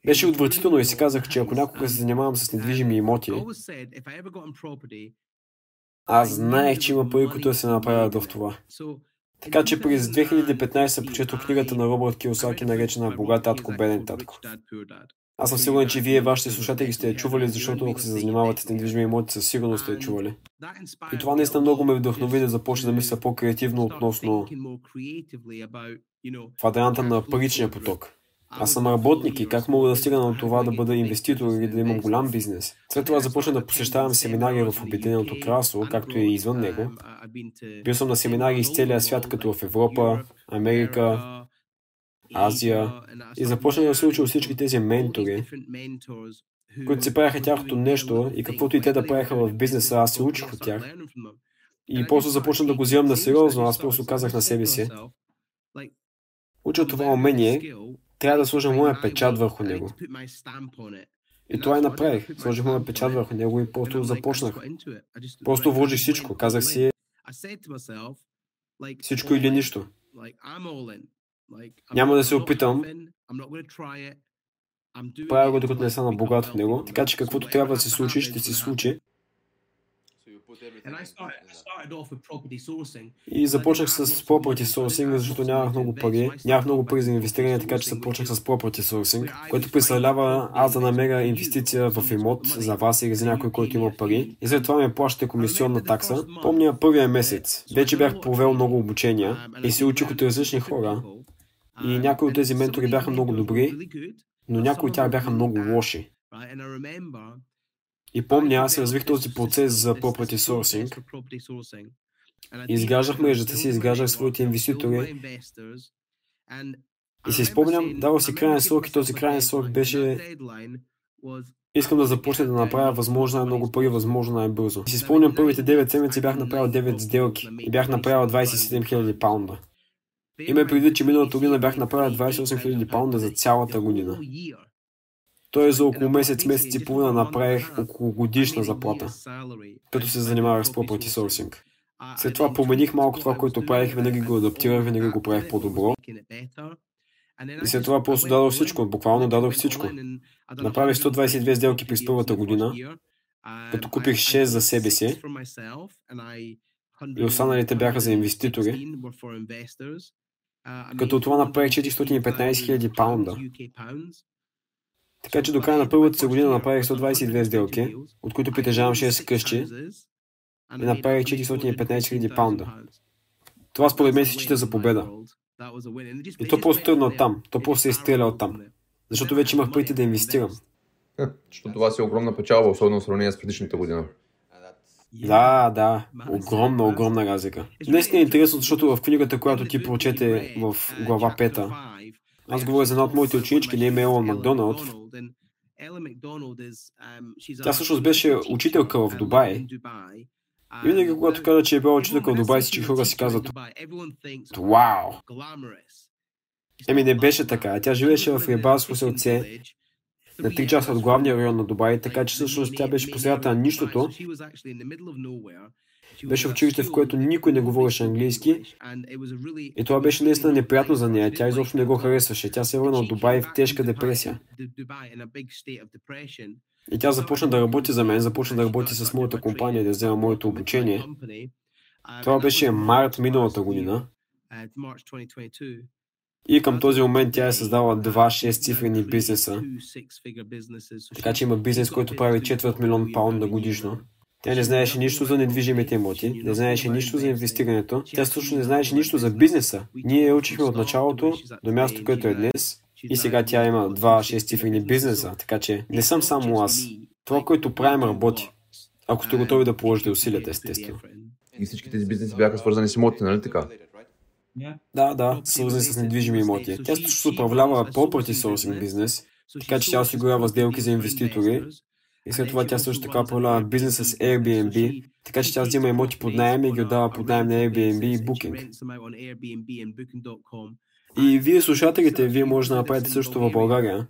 беше отвратително и си казах, че ако някога се занимавам с недвижими имоти, аз знаех, че има пари, които да се направят в това. Така че през 2015 прочетох книгата на Робърт Киосаки, наречена Богат татко, беден татко. Аз съм сигурен, че вие, вашите слушатели, сте я чували, защото ако се занимавате с недвижими имоти, със сигурност сте я чували. И това наистина много ме вдъхнови да започна да мисля по-креативно относно квадранта на паричния поток. Аз съм работник и как мога да стигна на това да бъда инвеститор или да имам голям бизнес. След това започна да посещавам семинари в Обединеното кралство, както и извън него. Бил съм на семинари из целия свят, като в Европа, Америка, Азия и започнах да се уча от всички тези ментори, които си правяха тяхното нещо и каквото и те да правяха в бизнеса, аз се учих от тях. И после започна да го взимам на сериозно, аз просто казах на себе си. Уча това умение, трябва да сложа моя печат върху него. И това и направих. Сложих моя печат върху него и просто започнах. Просто вложих всичко. Казах си всичко или нищо. Няма да се опитам. Правя го докато не стана богат в него. Така че каквото трябва да се случи, ще се случи. И започнах с property sourcing, защото нямах много пари. Нямах много пари за инвестиране, така че започнах с property sourcing, което представлява аз да намеря инвестиция в имот за вас или за някой, който има пари. И след това ми плащате комисионна такса. Помня първия месец. Вече бях провел много обучения и се учих от различни хора. И някои от тези ментори бяха много добри, но някои от тях бяха много лоши. И помня, аз развих този процес за property sourcing. Изграждах мрежата си, изграждах своите инвеститори. И си спомням, давах си крайен срок и този крайен срок беше Искам да започна да направя възможно най-много пари, възможно най-бързо. И си спомням, първите 9 седмици бях направил 9 сделки и бях направил 27 000 паунда. Има предвид, че миналата година бях направил 28 000 паунда за цялата година. Той за около месец, месец и половина направих около годишна заплата, като се занимавах с property sourcing. След това промених малко това, което правих, винаги го адаптирах, винаги го правих по-добро. И след това просто дадох всичко, буквално дадох всичко. Направих 122 сделки през първата година, като купих 6 за себе си и останалите бяха за инвеститори, като това направих 415 000 паунда. Така че до края на първата си година направих 122 сделки, от които притежавам 6 къщи и направих 415 000 паунда. Това според мен се чита за победа. И то просто тръгна от там. То просто се изстреля от там. Защото вече имах парите да инвестирам. Защото това си е огромна печалба, особено в сравнение с предишната година. Да, да. Огромна, огромна разлика. Днес е интересно, защото в книгата, която ти прочете в глава 5, аз говоря за една от моите ученички, не е Елън Макдоналд. Тя всъщност беше учителка в Дубай. И винаги, когато каза, че е била учителка в Дубай, всички хора си казват Вау! Еми не беше така. Тя живееше в рибарско селце на 3 часа от главния район на Дубай, така че всъщност тя беше посредата на нищото беше в училище, в което никой не говореше английски. И това беше наистина неприятно за нея. Тя изобщо не го харесваше. Тя се върна от Дубай в тежка депресия. И тя започна да работи за мен, започна да работи с моята компания, да взема моето обучение. Това беше март миналата година. И към този момент тя е създала два 6 цифрени бизнеса. Така че има бизнес, който прави четвърт милион паунда годишно. Тя не знаеше нищо за недвижимите имоти, не знаеше нищо за инвестирането, тя също не знаеше нищо за бизнеса. Ние я учихме от началото до място, което е днес и сега тя има два шестцифрени бизнеса, така че не съм само аз. Това, което правим, работи. Ако сте готови да положите усилията, естествено. И всички тези бизнеси бяха свързани с имоти, нали така? Да, да, свързани с недвижими имоти. Тя също управлява property sourcing бизнес, така че тя осигурява сделки за инвеститори и след това тя също така управлява бизнес с Airbnb, така че тя взима имоти под найем и ги отдава под найем на Airbnb и Booking. И вие слушателите, вие може да направите също в България.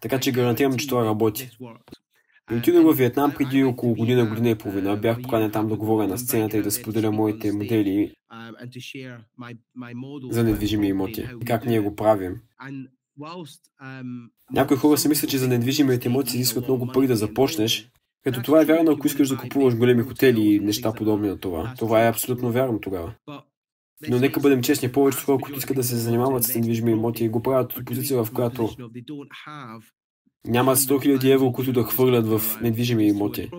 Така че гарантирам, че това работи. И отидох в Виетнам преди около година, година и половина. Бях поканен там да говоря на сцената и да споделя моите модели за недвижими имоти. И как ние го правим. Някои хора си мислят, че за недвижимите имоти искат много пари да започнеш, като това е вярно, ако искаш да купуваш големи хотели и неща подобни на това. Това е абсолютно вярно тогава. Но нека бъдем честни, повечето хора, които искат да се занимават с недвижими имоти, го правят от позиция, в която нямат 100 000 евро, които да хвърлят в недвижими имоти.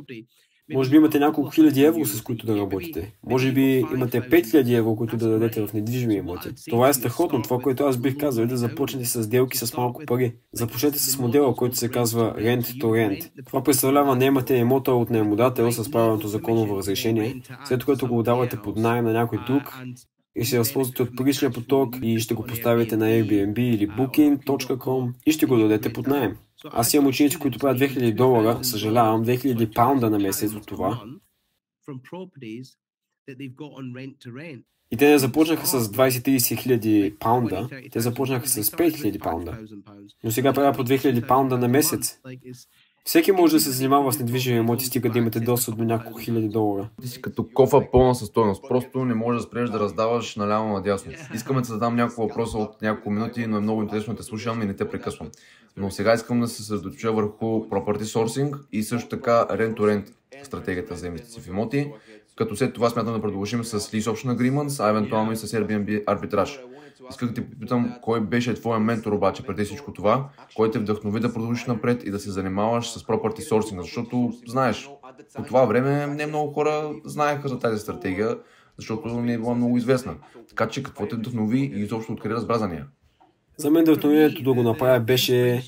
Може би имате няколко хиляди евро, с които да работите. Може би имате 5000 евро, които да дадете в недвижими имоти. Това е страхотно. Това, което аз бих казал е да започнете с сделки с малко пари. Започнете с модела, който се казва Rent to Rent. Това представлява не имате имота от наемодател с правилното законово разрешение, след което го отдавате под найем на някой друг и се възползвате от паричния поток и ще го поставите на Airbnb или Booking.com и ще го дадете под найем. Аз имам ученици, които правят 2000 долара, съжалявам, 2000 паунда на месец от това. И те не започнаха с 20-30 хиляди паунда, те започнаха с 5 хиляди паунда. Но сега правят по 2000 паунда на месец. Всеки може да се занимава с недвижими имоти, стига да имате достъп до няколко хиляди долара. Ти си като кофа пълна със стойност. Просто не можеш да спреш да раздаваш наляво надясно. Искаме да задам няколко въпроса от няколко минути, но е много интересно да те слушам и не те прекъсвам. Но сега искам да се съсредоточа върху property sourcing и също така rent-to-rent стратегията за инвестиции в имоти, като след това смятам да продължим с Lease Option Agreements, а евентуално и с Airbnb арбитраж. Исках да те попитам, кой беше твоя ментор обаче преди всичко това, кой те вдъхнови да продължиш напред и да се занимаваш с property sourcing, защото знаеш, по това време не много хора знаеха за тази стратегия, защото не е била много известна. Така че какво те вдъхнови и изобщо откъде разбра за нея? За мен вдъхновението да го направя беше,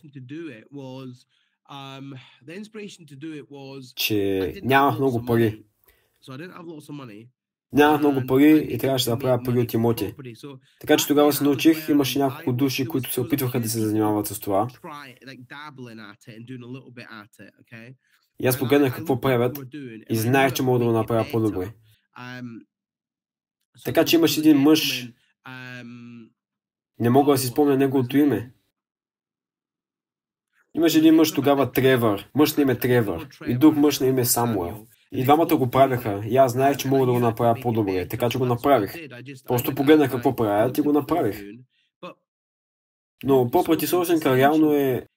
че нямах много пари. Нямах много пари и трябваше да направя пари от имоти. Така че тогава се научих, имаше няколко души, които се опитваха да се занимават с това. И аз погледнах какво правят и знаех, че мога да го направя по-добре. Така че имаше един мъж, не мога да си спомня неговото име. Имаше един мъж тогава Тревър, мъж на име Тревър и друг мъж на име Самуел. И двамата го правяха. И аз знаех, че мога да го направя по-добре, така че го направих. Просто погледнах какво правят и го направих. Но по-прати реално е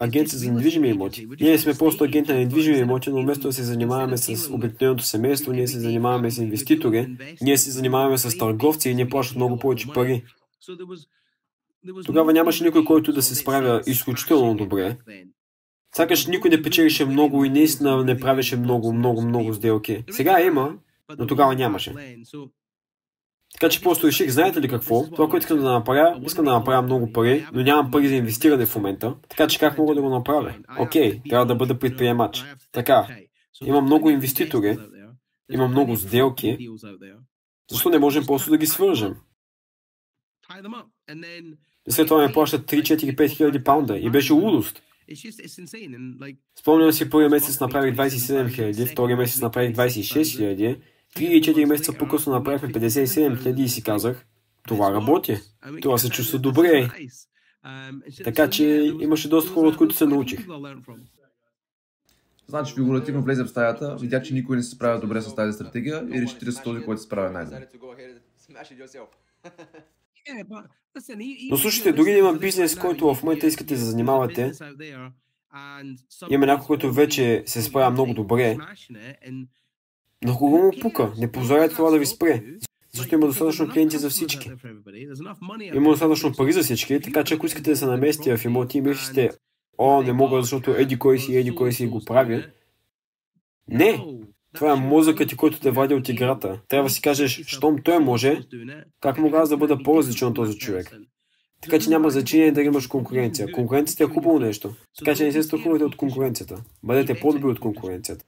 агенция за недвижими имоти. Ние сме просто агенти на недвижими имоти, но вместо да се занимаваме с обикновеното семейство, ние се занимаваме с инвеститори, ние се занимаваме с търговци и ние плащат много повече пари. Тогава нямаше никой, който да се справя изключително добре. Сякаш никой не печелише много и наистина не правеше много, много, много сделки. Сега има, но тогава нямаше. Така че просто реших, знаете ли какво? Това, което искам да направя, искам да направя много пари, но нямам пари за инвестиране в момента. Така че как мога да го направя? Окей, okay, трябва да бъда предприемач. Така, има много инвеститори, има много сделки. Защо не можем просто да ги свържем? И след това ме плащат 3, 4, 5 хиляди паунда и беше лудост. Спомням си, първият месец направих 27 хиляди, втория месец направих 26 хиляди, 3 или 4 месеца по-късно направихме 57 хиляди и си казах, това работи. Това се чувства добре. Um, така че имаше доста хора, от които се научих. Значи фигуративно влезе в стаята, видя, че никой не се справя добре с тази стратегия и реши да се този, който се справя най-добре. Но слушайте, дори да има бизнес, който в момента искате да занимавате, има някой, който вече се справя много добре, но кого му пука? Не позволяйте това да ви спре. Защото има достатъчно клиенти за всички. Има достатъчно пари за всички, така че ако искате да се наместите в имоти и мислите, о, не мога, защото еди кой си, еди кой си го прави. Не! Това е мозъкът ти, който те вади от играта. Трябва да си кажеш, щом той може, как мога аз да бъда по-различен от този човек? Така че няма значение да имаш конкуренция. Конкуренцията е хубаво нещо. Така че не се страхувайте от конкуренцията. Бъдете по-добри от конкуренцията.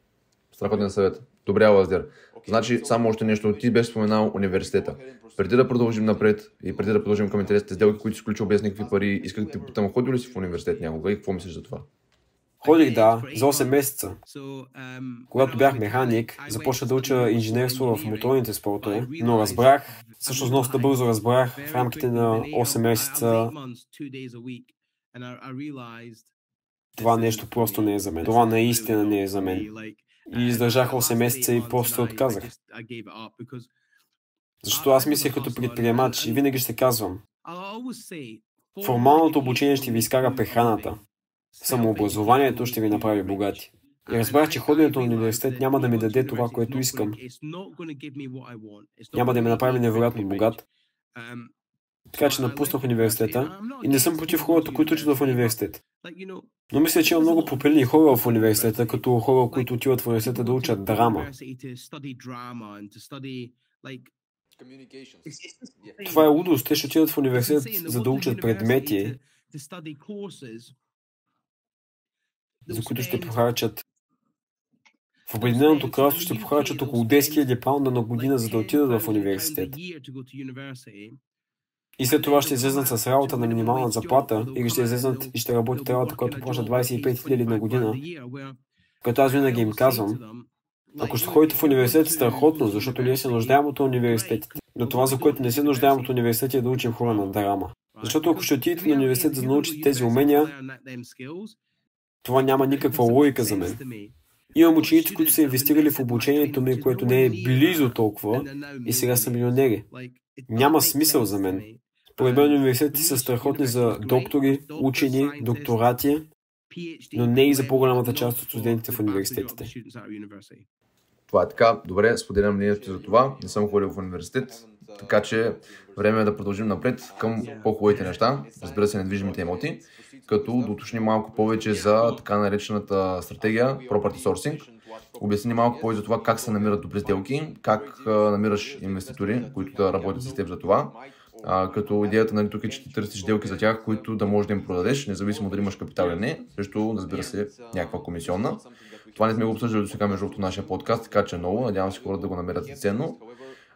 Страхотен съвет. Добре, Лаздер. Значи, само още нещо. Ти беше споменал университета. Преди да продължим напред и преди да продължим към интересните сделки, които си включил без никакви пари, исках да те питам, ходил ли си в университет някога и какво мислиш за това? Ходих, да, за 8 месеца. Когато бях механик, започна да уча инженерство в моторните спортове, но разбрах, всъщност доста бързо разбрах в рамките на 8 месеца това нещо просто не е за мен. Това наистина не е за мен. И издържах 8 месеца и после отказах. Защото аз мислех като предприемач и винаги ще казвам. Формалното обучение ще ви изкара прехраната. Самообразованието ще ви направи богати. И разбрах, че ходенето на университет няма да ми даде това, което искам. Няма да ме направи невероятно богат. Така че напуснах университета и не съм против хората, които учат в университет. Но мисля, че има много попелни хора в университета, като хора, които отиват в университета да учат драма. Това е лудост. Те ще отидат в университет, за да учат предмети, за които ще похарчат В Обединеното кралство ще похарчат около 10 000 паунда на година, за да отидат в университет. И след това ще излезнат с работа на минимална заплата или ще излезнат и ще работят работа, която плаща 25 000 на година. Като аз винаги им казвам, ако ще ходите в университет, е страхотно, защото ние се нуждаем от университетите. Но това, за което не се нуждаем от университет е да учим хора на драма. Защото ако ще отидете на университет за да научите тези умения, това няма никаква логика за мен. Имам ученици, които са инвестирали в обучението ми, което не е близо толкова и сега са милионери. Няма смисъл за мен. Според мен университетите са страхотни за доктори, учени, докторати, но не и за по-голямата част от студентите в университетите. Това е така. Добре, споделям мнението за това. Не съм ходил в университет, така че време е да продължим напред към по-хубавите неща, разбира се, недвижимите имоти, като да уточним малко повече за така наречената стратегия Property Sourcing. Обясни малко повече за това как се намират добри сделки, как намираш инвеститори, които да работят с теб за това, а, като идеята нали, тук е, че ти търсиш сделки за тях, които да можеш да им продадеш, независимо дали имаш капитал или не, също, разбира се, някаква комисионна. Това не сме го обсъждали до сега между другото нашия подкаст, така че е много, надявам се хората да го намерят ценно.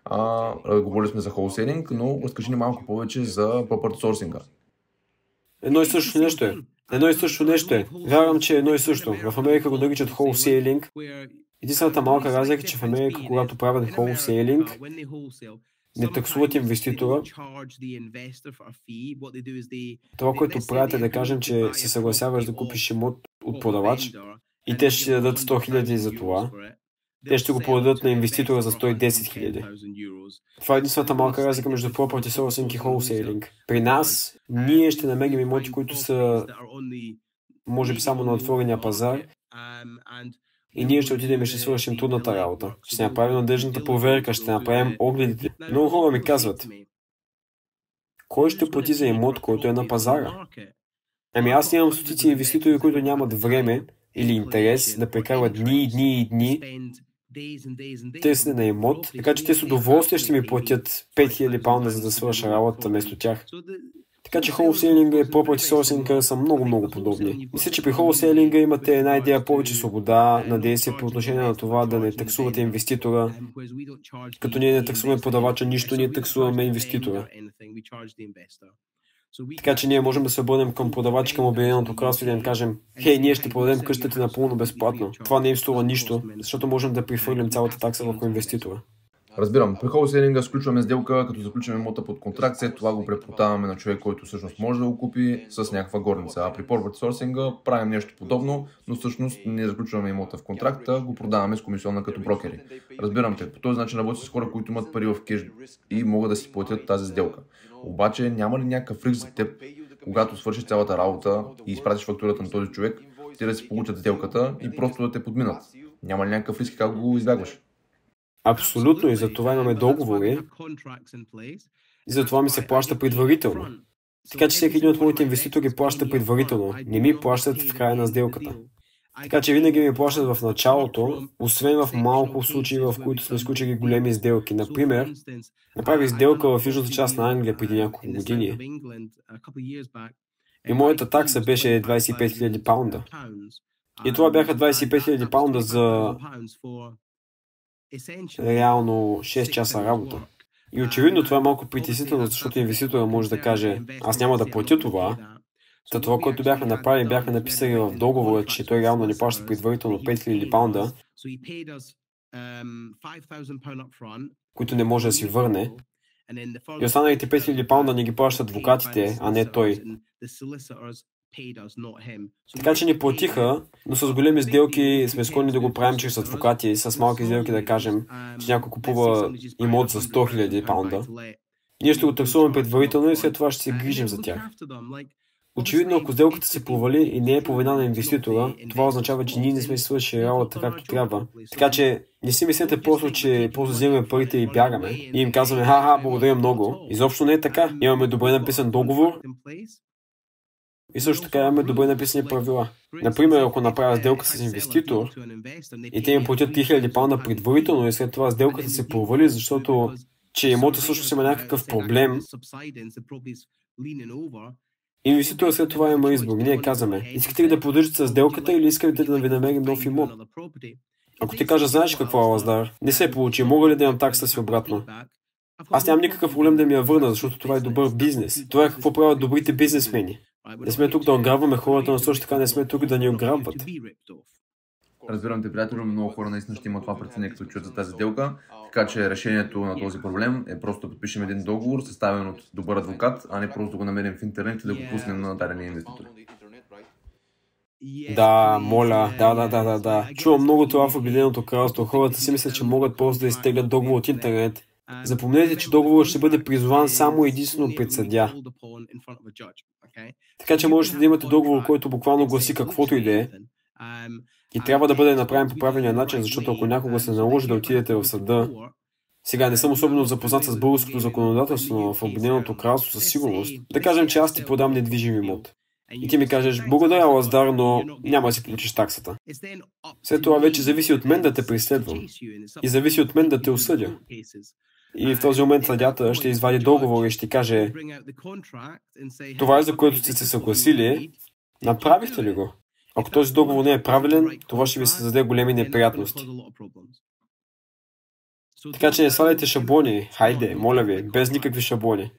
А, говорили сме за холсейнинг, но разкажи ни малко повече за property sourcing. Едно и също нещо е. Едно и също нещо е. Вярвам, че е едно и също. В Америка го наричат wholesaling. Единствената малка разлика е, че в Америка, когато правят wholesaling, не таксуват инвеститора. Това, което правят е да кажем, че се съгласяваш да купиш имот от продавач и те ще дадат 100 000 за това. Те ще го продадат на инвеститора за 110 000. Това е единствената малка разлика между property sourcing и wholesaling. При нас, ние ще намерим имоти, които са може би само на отворения пазар и ние ще отидем и ще свършим трудната работа. Ще направим надежната проверка, ще направим огледите. Много хора ми казват, кой ще плати за имот, който е на пазара? Ами аз имам стотици инвеститори, които нямат време или интерес да прекарват дни и дни и дни търсене на имот, така че те с удоволствие ще ми платят 5000 паунда, за да свърша работа вместо тях. Така че холселинга и property sourcing са много, много подобни. Мисля, че при холселинга имате една идея повече свобода на действие по отношение на това да не таксувате инвеститора. Като ние не таксуваме продавача, нищо ние таксуваме инвеститора. Така че ние можем да се обърнем към продавачи към Обединеното кралство и да им кажем, хей, ние ще продадем къщата напълно безплатно. Това не им струва нищо, защото можем да прихвърлим цялата такса върху инвеститора. Разбирам. При холселинга сключваме сделка, като заключваме имота под контракт, след това го препродаваме на човек, който всъщност може да го купи с някаква горница. А при property сорсинга правим нещо подобно, но всъщност не заключваме имота в контракта, го продаваме с комисионна като брокери. Разбирам те. По този начин работя с хора, които имат пари в кеш и могат да си платят тази сделка. Обаче няма ли някакъв риск за теб, когато свършиш цялата работа и изпратиш фактурата на този човек, ти да си получат сделката и просто да те подминат? Няма ли някакъв риск как го избягваш? Абсолютно и за това имаме договори. И за това ми се плаща предварително. Така че всеки един от моите инвеститори плаща предварително. Не ми плащат в края на сделката. Така че винаги ми плащат в началото, освен в малко случаи, в които сме сключили големи сделки. Например, направих сделка в южната част на Англия преди няколко години. И моята такса беше 25 000 паунда. И това бяха 25 000 паунда за реално 6 часа работа. И очевидно това е малко притеснително, защото инвеститора може да каже, аз няма да платя това. Та това, което бяхме направили, бяхме написали в договора, че той реално ни плаща предварително 5000 паунда, които не може да си върне. И останалите 5000 паунда не ги плащат адвокатите, а не той. Така че ни платиха, но с големи сделки сме склонни да го правим чрез адвокати, с малки сделки да кажем, че някой купува имот за 100 000 паунда. Ние ще го таксуваме предварително и след това ще се грижим за тях. Очевидно, ако сделката се провали и не е по вина на инвеститора, това означава, че ние не сме свършили работа както трябва. Така че не си мислете просто, че просто взимаме парите и бягаме и им казваме, ха-ха, благодаря много. Изобщо не е така. Имаме добре написан договор, и също така имаме добре написани правила. Например, ако направя сделка с инвеститор и те им платят 3000 паунда предварително и след това сделката се провали, защото че имота също има някакъв проблем, Инвеститор след това има избор. Ние казваме, искате ли да продължите с сделката или искате да ви намерим нов имот? Ако ти кажа, знаеш какво е Лаздар, не се получи, мога ли да имам такса си обратно? Аз нямам никакъв проблем да ми я върна, защото това е добър бизнес. Това е какво правят добрите бизнесмени. Не сме тук да ограбваме хората, но също така не сме тук да ни ограбват. Разбирам те, приятели, много хора наистина ще имат това преценение, като чуят за тази сделка. Така че решението на този проблем е просто да подпишем един договор, съставен от добър адвокат, а не просто да го намерим в интернет и да го пуснем на дадения инвеститор. Да, моля, да, да, да, да, да. Чувам много това в Обединеното кралство. Хората си мислят, че могат просто да изтеглят договор от интернет. Запомнете, че договорът ще бъде призован само единствено пред съдя. Така че можете да имате договор, който буквално гласи каквото и да е. И трябва да бъде направен по правилния начин, защото ако някога се наложи да отидете в съда, сега не съм особено запознат с българското законодателство, но в Обединеното кралство със сигурност. Да кажем, че аз ти продам недвижим имот. И ти ми кажеш, благодаря, Лаздар, но няма да си получиш таксата. След това вече зависи от мен да те преследвам. И зависи от мен да те осъдя. И в този момент съдята ще извади договор и ще каже, това е за което сте се съгласили, направихте ли го? Ако този договор не е правилен, това ще ви създаде големи неприятности. Така че не сваляйте шаблони, хайде, моля ви, без никакви шаблони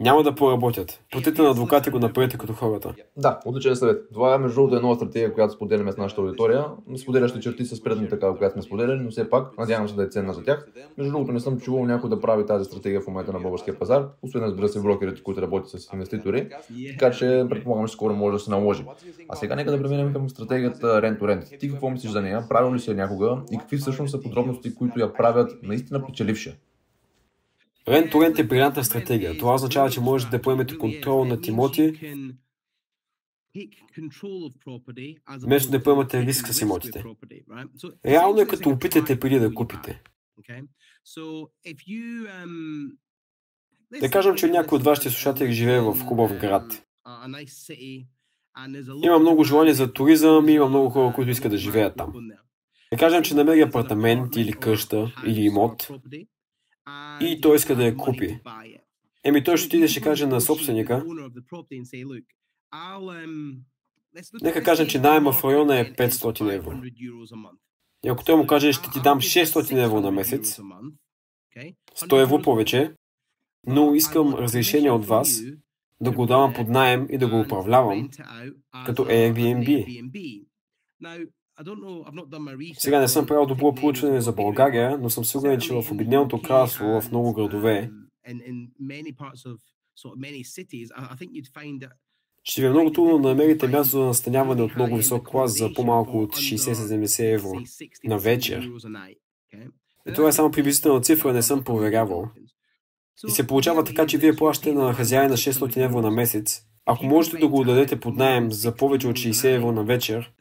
няма да поработят. Платите на адвокати го направете като хората. Да, отличен съвет. Това е между другото една стратегия, която споделяме с нашата аудитория. Споделящи черти с предни такава, която сме споделяли, но все пак надявам се да е ценна за тях. Между другото не съм чувал някой да прави тази стратегия в момента на българския пазар, освен разбира се брокерите, които работят с инвеститори. Така че предполагам, че скоро може да се наложи. А сега нека да преминем към стратегията Rent to Rent. Ти какво мислиш за нея? Правил ли си я някога? И какви всъщност са подробности, които я правят наистина печеливша? Рент to Rent е брилянтна стратегия. Това означава, че можете да поемете контрол над имоти, вместо да поемате риск с имотите. Реално е като опитате преди да купите. Да кажем, че някой от вашите слушатели живее в хубав град. Има много желание за туризъм и има много хора, които искат да живеят там. Да кажем, че намери апартамент или къща или имот и той иска да я купи. Еми той ще отиде ще каже на собственика, нека кажем, че найема в района е 500 евро. И ако той му каже, ще ти дам 600 евро на месец, 100 евро повече, но искам разрешение от вас да го давам под найем и да го управлявам като Airbnb. Сега не съм правил добро проучване за България, но съм сигурен, че в Обединеното кралство, в много градове, ще ви е много трудно да намерите място за настаняване от много висок клас за по-малко от 60-70 евро на вечер. И това е само приблизителна цифра, не съм проверявал. И се получава така, че вие плащате на хазяина 600 евро на месец, ако можете да го дадете под найем за повече от 60 евро на вечер,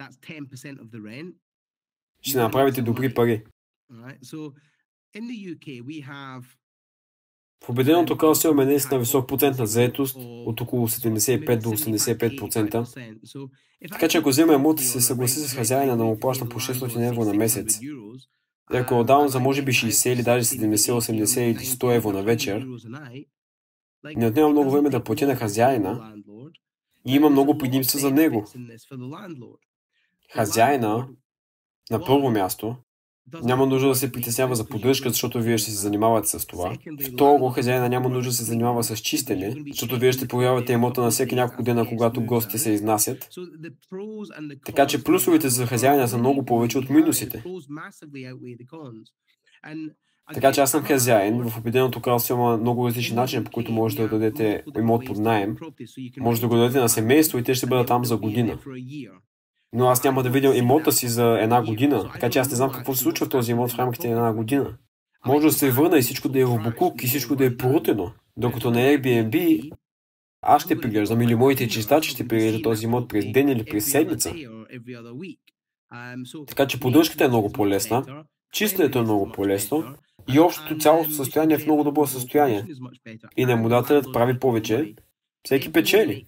ще направите добри пари. В Обединеното кралство имаме наистина висок процент на заетост от около 75 до 85%. Така че ако взема емот и се съгласи с хазяина да му плаща по 600 евро на месец, и ако отдавам за може би 60 или даже 70, 80 или 100 евро на вечер, не отнема много време да платя на хазяина и има много предимства за него. Хазяина, на първо място, няма нужда да се притеснява за поддръжка, защото вие ще се занимавате с това. Второ, хазяина няма нужда да се занимава с чистене, защото вие ще проявявате емота на всеки няколко дена, когато гостите се изнасят. Така че плюсовете за хазяина са много повече от минусите. Така че аз съм хазяин. В Обединеното кралство има много различни начини, по които можете да дадете имот под найем. Може да го дадете на семейство и те ще бъдат там за година. Но аз няма да видя имота си за една година, така че аз не знам какво се случва в този имот в рамките на една година. Може да се върна и всичко да е в букук и всичко да е порутено. Докато на Airbnb аз ще приглеждам или моите чистачи ще приглеждат този имот през ден или през седмица. Така че поддръжката е много по-лесна, чистенето е много по-лесно и общото цялото състояние е в много добро състояние. И наемодателят прави повече, всеки печели.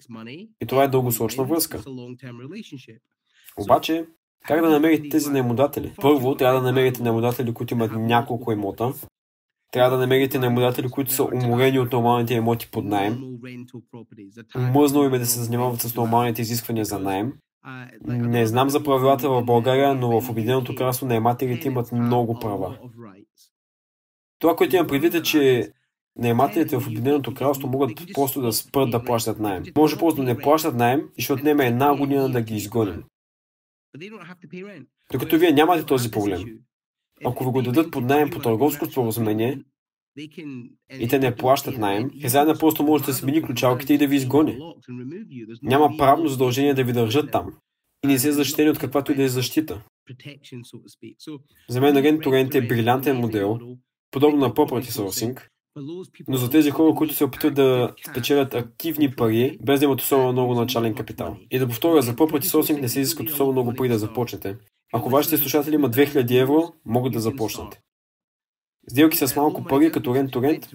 И това е дългосрочна връзка. Обаче, как да намерите тези наемодатели? Първо, трябва да намерите наемодатели, които имат няколко имота. Трябва да намерите наемодатели, които са уморени от нормалните имоти под найем. Умръзнало им е да се занимават с нормалните изисквания за найем. Не знам за правилата в България, но в Обединеното кралство наемателите имат много права. Това, което имам предвид е, че наемателите в Обединеното кралство могат просто да спрат да плащат найем. Може просто да не плащат найем и ще отнеме една година да ги изгоним. Докато вие нямате този проблем. Ако ви го дадат под найем по търговско споразумение и те не плащат найем, хазяйна просто може да смени ключалките и да ви изгони. Няма правно задължение да ви държат там. И не се защитени от каквато и да е защита. За мен to Rent е брилянтен модел, подобно на property sourcing, но за тези хора, които се опитват да спечелят активни пари, без да имат особено много начален капитал. И да повторя, за property sourcing не се изискат особено много пари да започнете. Ако вашите слушатели имат 2000 евро, могат да започнат. Сделки с малко пари, като рент to рент,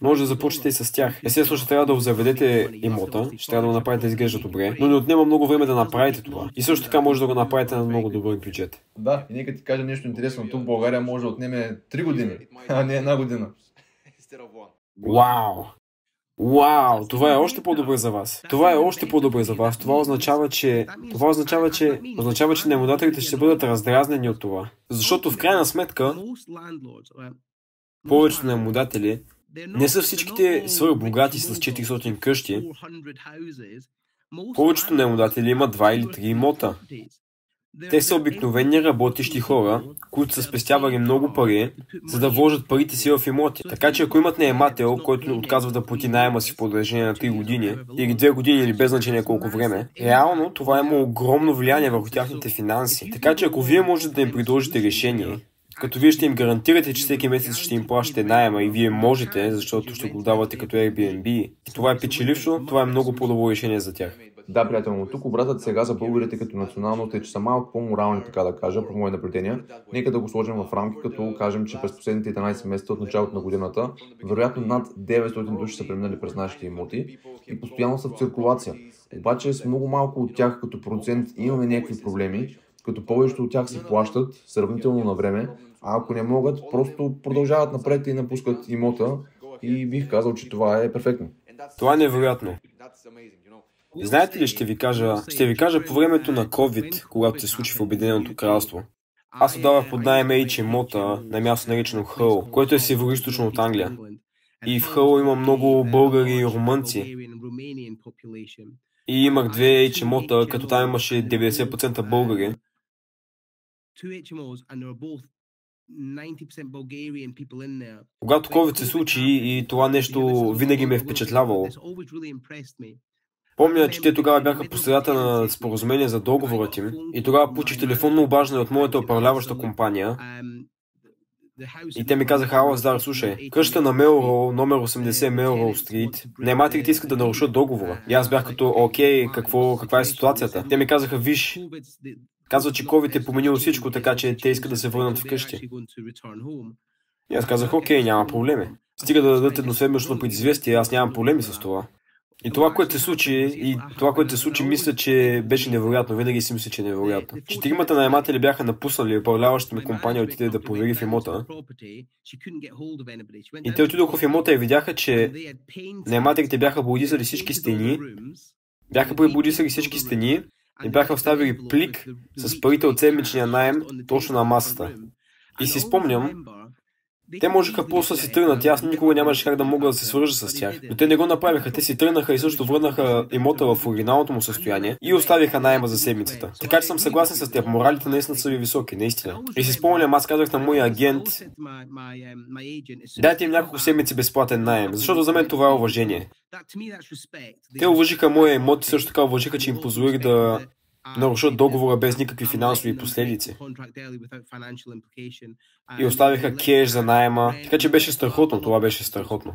може да започнете и с тях. Естествено, ще трябва да заведете имота, ще трябва да го направите да изглежда добре, но не отнема много време да направите това. И също така може да го направите на много добър бюджет. Да, и нека ти кажа нещо интересно. Тук в България може да отнеме 3 години, а не една година. Вау! Вау, това е още по-добре за вас. Това е още по-добре за вас. Това означава, че това означава, че означава, че наемодателите ще бъдат раздразнени от това. Защото в крайна сметка повечето наемодатели не са всичките богати с 400 къщи. Повечето наемодатели имат 2 или 3 имота. Те са обикновени работещи хора, които са спестявали много пари, за да вложат парите си в имоти. Така че ако имат наемател, който отказва да плати найема си в продължение на 3 години, или 2 години, или без значение колко време, реално това има огромно влияние върху тяхните финанси. Така че ако вие можете да им предложите решение, като вие ще им гарантирате, че всеки месец ще им плащате найема и вие можете, защото ще го давате като Airbnb, това е печелившо, това е много по-добро решение за тях. Да, приятел, но тук обратът сега за българите като националност е, че са малко по-морални, така да кажа, по мои наблюдения. Нека да го сложим в рамки, като кажем, че през последните 11 месеца от началото на годината, вероятно над 900 души са преминали през нашите имоти и постоянно са в циркулация. Обаче с много малко от тях като процент имаме някакви проблеми, като повечето от тях се плащат сравнително на време, а ако не могат, просто продължават напред и напускат имота и бих казал, че това е перфектно. Това е невероятно. Знаете ли, ще ви кажа, ще ви кажа по времето на COVID, когато се случи в Обединеното кралство. Аз отдавах под найем H имота на място наречено Хъл, което е северо от Англия. И в Хъл има много българи и румънци. И имах две H имота, като там имаше 90% българи. Когато COVID се случи и това нещо винаги ме е впечатлявало, Помня, че те тогава бяха по средата на споразумение за договорът им. и тогава получих телефонно обаждане от моята управляваща компания. и те ми казаха, Ала, Здар, слушай, къща на Мелроу, номер 80 Мелроу Стрит, наемателите искат да нарушат договора. И аз бях като, окей, какво, каква е ситуацията? Те ми казаха, виж, казва, че COVID е поменил всичко, така че те искат да се върнат вкъщи. И аз казах, окей, няма проблеми. Стига да дадат едноседмично предизвестие, аз нямам проблеми с това. И това, което се случи, и това, което се случи, мисля, че беше невероятно. Винаги си мисля, че е невероятно. Четиримата наематели бяха напуснали, управляващата ми компания отиде да провери в имота. И те отидоха в имота и видяха, че наемателите бяха бодисали всички стени, бяха пребодисали всички стени и бяха вставили плик с парите от седмичния найем точно на масата. И си спомням, те можеха просто да си тръгнат. Аз никога нямаше как да мога да се свържа с тях. Но те не го направиха. Те си тръгнаха и също върнаха имота в оригиналното му състояние и оставиха найема за седмицата. Така че съм съгласен с теб. Моралите наистина са ви високи, наистина. И си спомням, аз казах на моя агент, дайте им няколко седмици безплатен найем, защото за мен това е уважение. Те уважиха моя имот и също така уважиха, че им позволих да нарушат договора без никакви финансови последици. И оставиха кеш за найема, така че беше страхотно, това беше страхотно.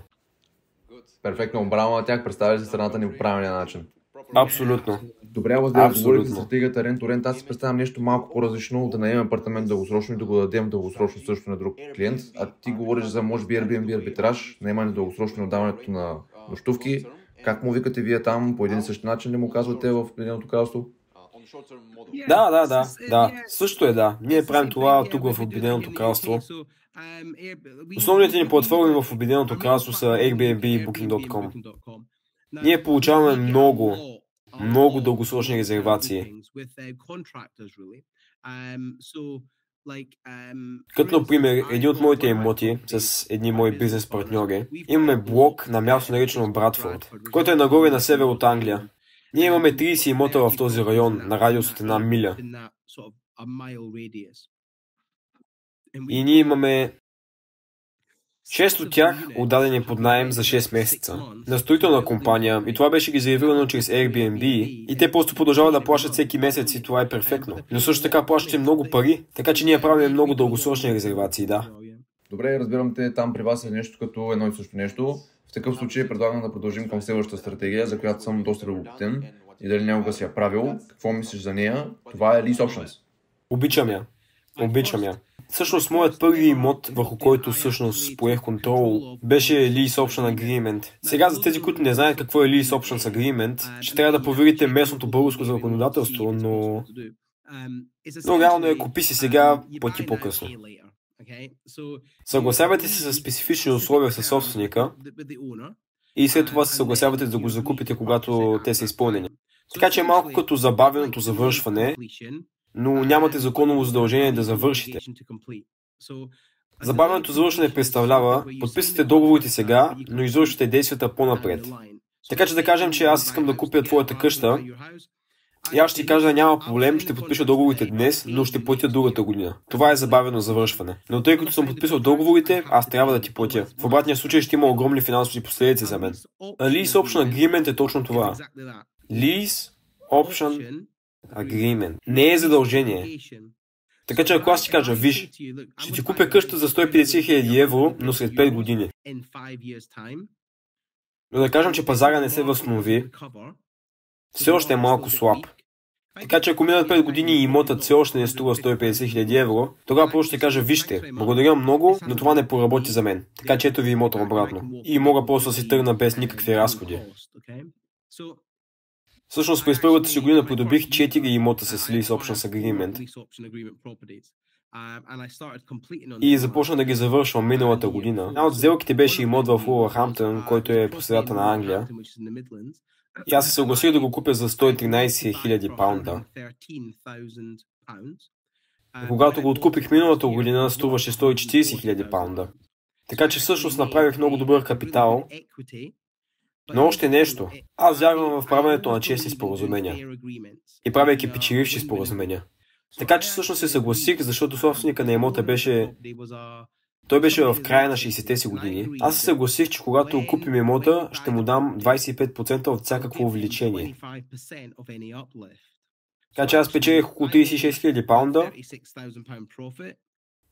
Перфектно, браво на тях, представяш се страната ни по правилния начин. Абсолютно. Добре, аз да говорите за стратегията рент рент. Аз си представям нещо малко по-различно, да наемем апартамент дългосрочно и да го дадем дългосрочно също на друг клиент. А ти говориш за, може би, Airbnb арбитраж, наемане дългосрочно и отдаването на нощувки. Как му викате вие там? По един и същи начин ли му казвате в Обединеното кралство? Да, да, да, да. Също е да. Ние правим това тук в Обединеното кралство. Основните ни платформи в Обединеното кралство са Airbnb и Booking.com. Ние получаваме много, много дългосрочни резервации. Като, например, един от моите имоти с едни мои бизнес партньори, имаме блок на място наречено Братфорд, който е нагоре на север от Англия. Ние имаме 30 имота в този район на радиус от една миля. И ние имаме Шест от тях отдадени под найем за 6 месеца на строителна компания и това беше ги заявено чрез Airbnb и те просто продължават да плащат всеки месец и това е перфектно. Но също така плащате много пари, така че ние правим много дългосрочни резервации, да. Добре, разбирам те там при вас е нещо като едно и също нещо. Такъв случай предлагам да продължим към следващата стратегия, за която съм доста любопитен и дали някога си я правил. Какво мислиш за нея? Това е Lease Options. Обичам я. Обичам я. Всъщност, моят първи имот, върху който всъщност поех контрол, беше Lease Option Agreement. Сега за тези, които не знаят какво е Lease Options Agreement, ще трябва да проверите местното българско законодателство, но... Но реално е купи си сега, плати по-късно. Съгласявайте се с специфични условия със собственика и след това се съгласявате да го закупите, когато те са изпълнени. Така че е малко като забавеното завършване, но нямате законово задължение да завършите. Забавеното завършване представлява, подписвате договорите сега, но извършвате действията по-напред. Така че да кажем, че аз искам да купя твоята къща, и аз ще ти кажа, няма проблем, ще подпиша договорите днес, но ще платя другата година. Това е забавено завършване. Но тъй като съм подписал договорите, аз трябва да ти платя. В обратния случай ще има огромни финансови последици за мен. А Lease Option Agreement е точно това. Lease Option Agreement. Не е задължение. Така че ако аз ти кажа, виж, ще ти купя къща за 150 000 евро, но след 5 години. Но да кажем, че пазара не се възстанови, все още е малко слаб. Така че ако минат 5 години и имотът все още не струва 150 000 евро, тогава просто ще кажа, вижте, благодаря много, но това не поработи за мен. Така че ето ви имота обратно. И мога просто да си тръгна без никакви разходи. Всъщност през първата си година придобих 4 имота с Lease Options Agreement и започна да ги завършвам миналата година. Една от сделките беше имот в Уолхамптън, който е по средата на Англия. И аз се съгласих да го купя за 113 000 паунда. Когато го откупих миналата година, струваше 140 000 паунда. Така че всъщност направих много добър капитал но още нещо. Аз вярвам в правенето на честни споразумения и правейки печеливши споразумения. Така че всъщност се съгласих, защото собственика на имота беше... Той беше в края на 60-те си години. Аз се съгласих, че когато купим имота, ще му дам 25% от всякакво увеличение. Така че аз печелих около 36 000 паунда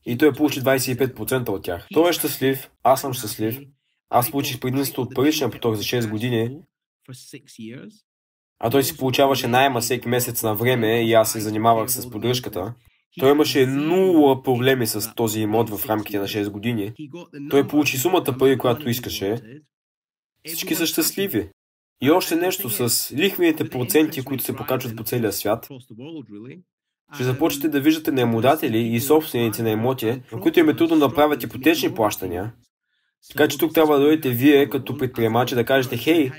и той получи 25% от тях. Той е щастлив, аз съм щастлив, аз получих предимство от паричния поток за 6 години, а той си получаваше найема всеки месец на време и аз се занимавах с поддръжката. Той имаше нула проблеми с този имот в рамките на 6 години. Той получи сумата пари, която искаше. Всички са щастливи. И още нещо с лихвените проценти, които се покачват по целия свят. Ще започнете да виждате наемодатели и собственици на имоти, които им е трудно да правят ипотечни плащания, така че тук трябва да дойдете вие като предприемачи да кажете, хей,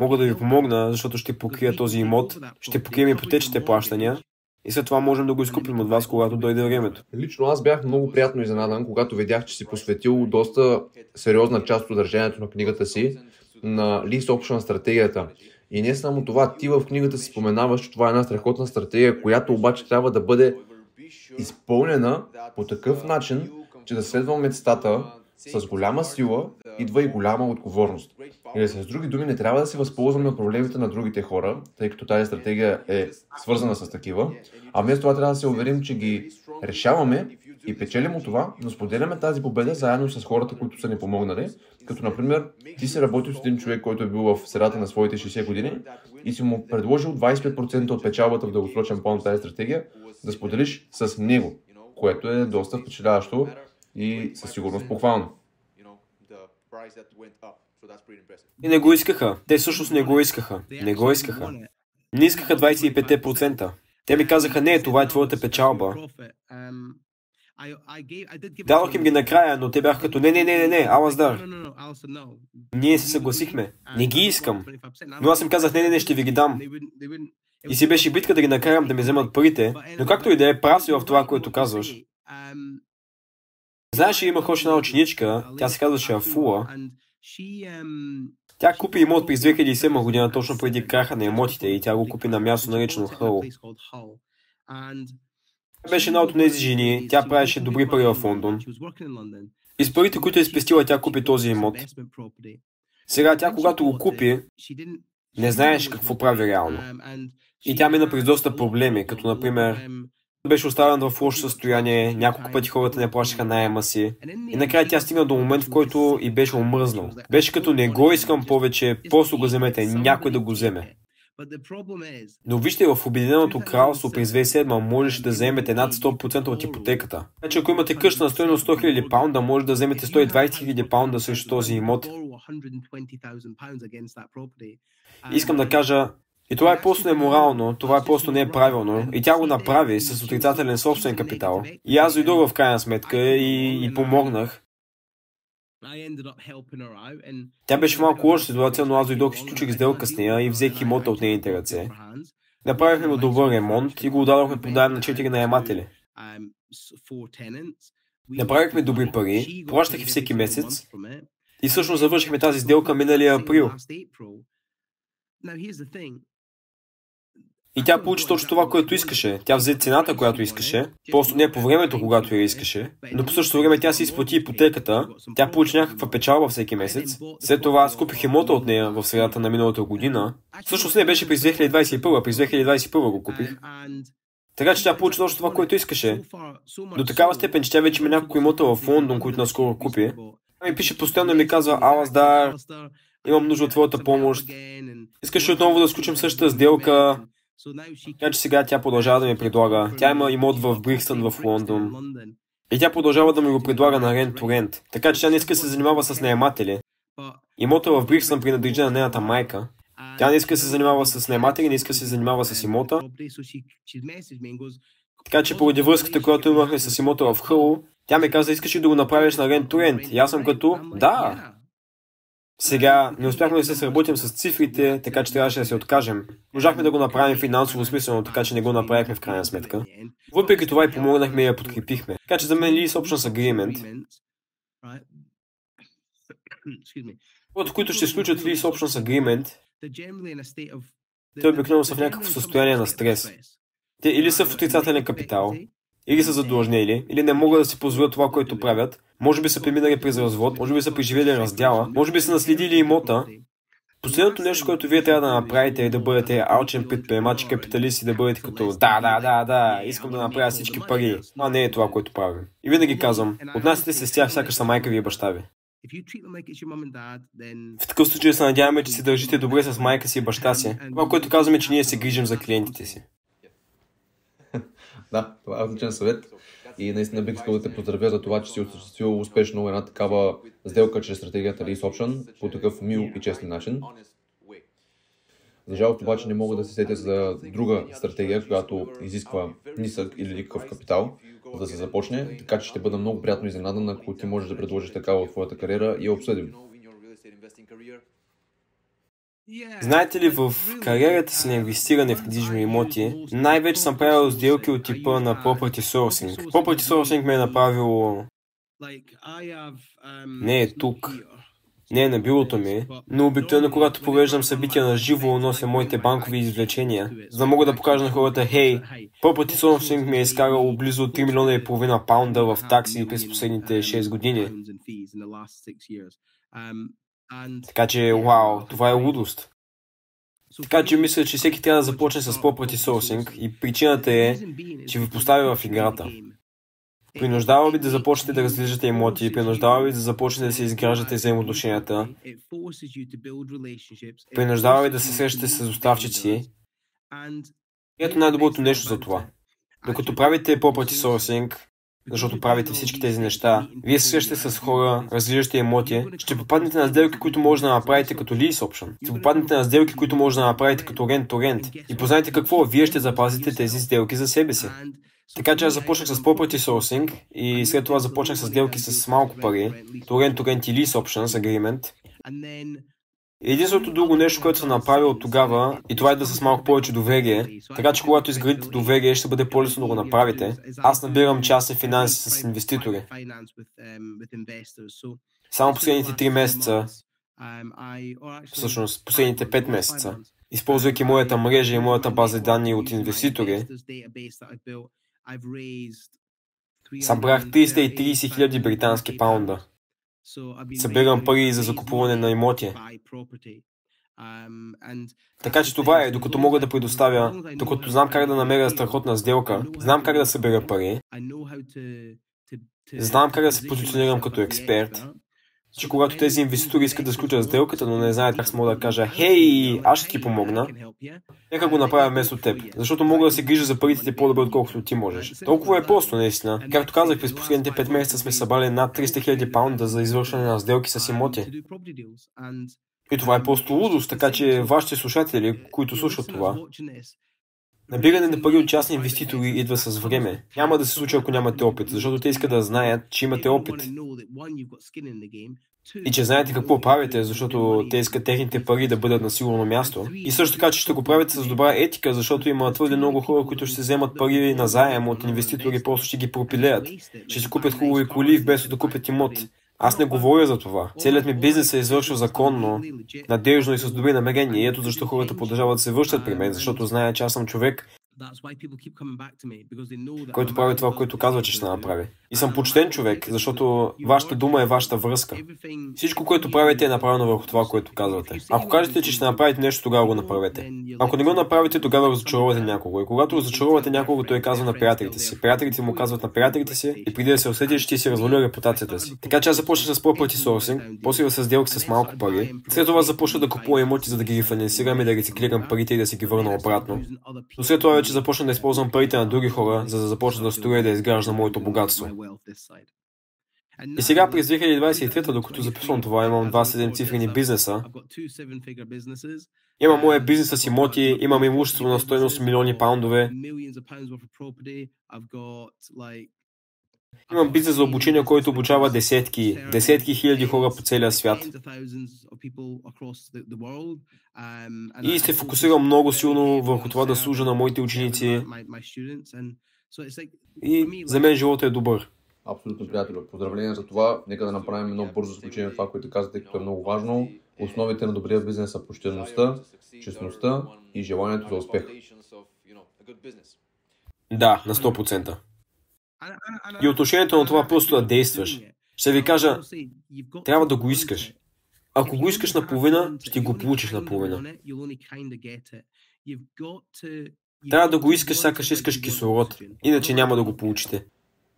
мога да ви помогна, защото ще покрия този имот, ще покрием ипотечните плащания и след това можем да го изкупим от вас, когато дойде времето. Лично аз бях много приятно изненадан, когато видях, че си посветил доста сериозна част от държанието на книгата си на Lease Option стратегията. И не само това, ти в книгата си споменаваш, че това е една страхотна стратегия, която обаче трябва да бъде изпълнена по такъв начин, че да следва мечтата с голяма сила идва и голяма отговорност. Или с други думи, не трябва да се възползваме от проблемите на другите хора, тъй като тази стратегия е свързана с такива, а вместо това трябва да се уверим, че ги решаваме и печелим от това, но споделяме тази победа заедно с хората, които са ни помогнали. Като, например, ти си работил с един човек, който е бил в средата на своите 60 години и си му предложил 25% от печалбата в дългосрочен план тази стратегия да споделиш с него, което е доста впечатляващо и със сигурност похвално. И не го искаха. Те всъщност не го искаха. Не го искаха. Не искаха 25%. Те ми казаха, не, това е твоята печалба. Дадох им ги накрая, но те бяха като не, не, не, не, не, Алаздар. Ние се съгласихме. Не ги искам. Но аз им казах, не, не, не, ще ви ги дам. И си беше битка да ги накарам да ми вземат парите, но както и да е, прав си в това, което казваш. Знаеш, имах още една ученичка, тя се казваше Афула. Тя купи имот през 2007 година, точно преди краха на имотите и тя го купи на място наречено Хъл. Беше една от тези жени, тя правеше добри пари в Лондон. И с парите, които е спестила, тя купи този имот. Сега тя, когато го купи, не знаеш какво прави реално. И тя мина през доста проблеми, като например беше оставен в лошо състояние, няколко пъти хората не плащаха найема си. И накрая тя стигна до момент, в който и беше омръзнал. Беше като не го искам повече, просто го вземете, някой да го вземе. Но вижте, в Обединеното кралство през 2007 можеше да вземете над 100% от ипотеката. Значи ако имате къща на стоеност 100 000 паунда, може да вземете 120 000 паунда срещу този имот. Искам да кажа, и това е просто неморално, това е просто не е правилно. И тя го направи с отрицателен собствен капитал. И аз дойдох в крайна сметка и, и помогнах. Тя беше малко лоша ситуация, но аз дойдох и сключих сделка с нея и взех имота от нейните ръце. Направихме му добър ремонт и го отдадохме под на четири наематели. Направихме добри пари, плащах всеки месец и всъщност завършихме тази сделка миналия април. И тя получи точно това, което искаше. Тя взе цената, която искаше, просто не по времето, когато я искаше, но по същото време тя си изплати ипотеката, тя получи някаква печалба всеки месец. След това аз купих имота от нея в средата на миналата година. Всъщност не беше през 2021, през 2021 го купих. Така че тя получи точно това, което искаше. До такава степен, че тя вече има няколко имота в Лондон, които наскоро купи. Ми пише постоянно и ми казва, Алас, да, имам нужда от твоята помощ. Искаш отново да сключим същата сделка. Така че сега тя продължава да ми предлага. Тя има имот в Брикстън в Лондон. И тя продължава да ми го предлага на рент то рент. Така че тя не иска да се занимава с наематели. Имота в Брикстън принадлежи на нейната майка. Тя не иска да се занимава с наематели, не иска да се занимава с имота. Така че поради връзката, която имахме с имота в Хъл, тя ми каза, искаш ли да го направиш на рент то рент? И аз съм като, да, сега не успяхме да се сработим с цифрите, така че трябваше да се откажем. Можахме да го направим финансово смислено, така че не го направихме в крайна сметка. Въпреки това и помогнахме и я подкрепихме. Така че за мен Lease Options Agreement хората, които ще сключат Lease Options Agreement, те обикновено са в някакво състояние на стрес. Те или са в отрицателен капитал, или са задлъжнели, или не могат да си позволят това, което правят, може би са преминали през развод, може би са преживели раздяла, може би са наследили имота. Последното нещо, което вие трябва да направите е да бъдете алчен предприемач и капиталист и да бъдете като да, да, да, да, искам да направя всички пари. Това не е това, което правим. И винаги казвам, отнасяте се с тях, сякаш са майка ви и баща ви. В такъв случай се надяваме, че се държите добре с майка си и баща си. Това, което казваме, че ние се грижим за клиентите си. Да, това е отличен съвет. И наистина бих искал да те поздравя за това, че си осъществил успешно една такава сделка чрез стратегията Lease Option по такъв мил и честен начин. За жалост обаче не мога да се сетя за друга стратегия, която изисква нисък или никакъв капитал, за да се започне, така че ще бъда много приятно изненадан, ако ти можеш да предложиш такава от твоята кариера и я обсъдим. Знаете ли, в кариерата си на инвестиране в недвижими имоти, най-вече съм правил сделки от типа на Property Sourcing. Property Sourcing ме е направило... Не е тук, не е на бюрото ми, но обикновено когато провеждам събития на живо, нося моите банкови извлечения, за да мога да покажа на хората, хей, Property Sourcing ми е изкарало близо 3 милиона и половина паунда в такси през последните 6 години. Така че, вау, това е лудост. Така че мисля, че всеки трябва да започне с property sourcing и причината е, че ви поставя в играта. Принуждава ви да започнете да разглеждате имоти, принуждава ви да започнете да се изграждате взаимоотношенията, принуждава ви да се срещате с доставчици. Ето най-доброто нещо за това. Докато правите property sourcing, защото правите всички тези неща. Вие срещате с хора, разглеждате емоти, ще попаднете на сделки, които може да направите като lease option. Ще попаднете на сделки, които може да направите като rent to rent. И познайте какво, вие ще запазите тези сделки за себе си. Така че аз започнах с property sourcing и след това започнах с сделки с малко пари, to rent to rent lease options agreement. Единственото друго нещо, което съм направил тогава, и това е да с малко повече доверие, така че когато изградите доверие, ще бъде по-лесно да го направите. Аз набирам частни финанси с инвеститори. Само последните 3 месеца, всъщност последните 5 месеца, използвайки моята мрежа и моята база данни от инвеститори, събрах 330 хиляди британски паунда. Събирам пари за закупуване на имоти. Така че това е, докато мога да предоставя, докато знам как да намеря страхотна сделка, знам как да събера пари, знам как да се позиционирам като експерт, че когато тези инвеститори искат да сключат сделката, но не знаят как смога да кажа, хей, аз ще ти помогна, нека го направя вместо теб, защото мога да се грижа за парите ти по-добре, отколкото ти можеш. Толкова е просто, наистина. Както казах, през последните 5 месеца сме събрали над 300 000 паунда за извършване на сделки с имоти. И това е просто лудост, така че вашите слушатели, които слушат това, Набиране на пари от частни инвеститори идва с време. Няма да се случи, ако нямате опит, защото те искат да знаят, че имате опит. И че знаете какво правите, защото те искат техните пари да бъдат на сигурно място. И също така, че ще го правите с добра етика, защото има твърде много хора, които ще вземат пари на заем от инвеститори, просто ще ги пропилеят. Ще си купят хубави коли, вместо да купят имот. Аз не говоря за това. Целият ми бизнес се извършва законно, надежно и с добри намерения. И ето защо хората продължават да се връщат при мен, защото знаят, че аз съм човек, който прави това, което казва, че ще направи. И съм почтен човек, защото вашата дума е вашата връзка. Всичко, което правите е направено върху това, което казвате. Ако кажете, че ще направите нещо, тогава го направете. Ако не го направите, тогава разочаровате някого. И когато разочаровате някого, той казва на приятелите си. Приятелите му казват на приятелите си и преди да се усети, ще си разваля репутацията си. Така че аз започнах с property sourcing, после с сделки с малко пари. След това започна да купувам имоти, за да ги рефинансирам и да рециклирам парите и да си ги върна обратно. Но след това вече започна да използвам парите на други хора, за да започна да строя и да изгражда моето богатство. И сега през 2023, докато записвам това, имам два седемцифрени бизнеса. Имам моя бизнес с имоти, имам имущество на стоеност милиони паундове. Имам бизнес за обучение, който обучава десетки, десетки хиляди хора по целия свят. И се фокусирам много силно върху това да служа на моите ученици. И за мен живота е добър. Абсолютно, приятел. Поздравления за това. Нека да направим едно бързо заключение на това, което казвате, като е много важно. Основите на добрия бизнес са почтеността, честността и желанието за успех. Да, на 100%. И отношението на това просто да действаш. Ще ви кажа, трябва да го искаш. Ако го искаш наполовина, ще го получиш наполовина. Трябва да го искаш, сякаш искаш кислород, иначе няма да го получите.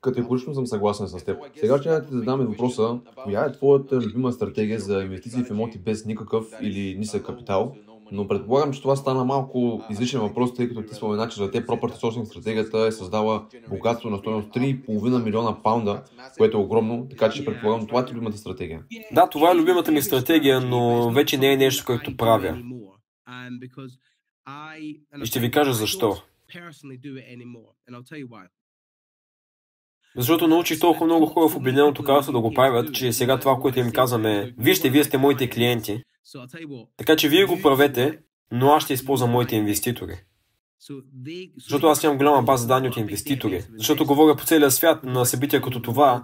Категорично съм съгласен с теб. Сега ще да ти задам въпроса, коя е твоята любима стратегия за инвестиции в имоти без никакъв или нисък капитал? Но предполагам, че това стана малко излишен въпрос, тъй като ти спомена, че за те Property Sourcing стратегията е създава богатство на стоеност 3,5 милиона паунда, което е огромно, така че предполагам, това е любимата стратегия. Да, това е любимата ми стратегия, но вече не е нещо, което правя. И ще ви кажа защо. Защото научих толкова много хора в Обединеното кралство да го правят, че сега това, което им казваме е, вижте, вие сте моите клиенти. Така че вие го правете, но аз ще използвам моите инвеститори. Защото аз имам голяма база данни от инвеститори. Защото говоря по целия свят на събития като това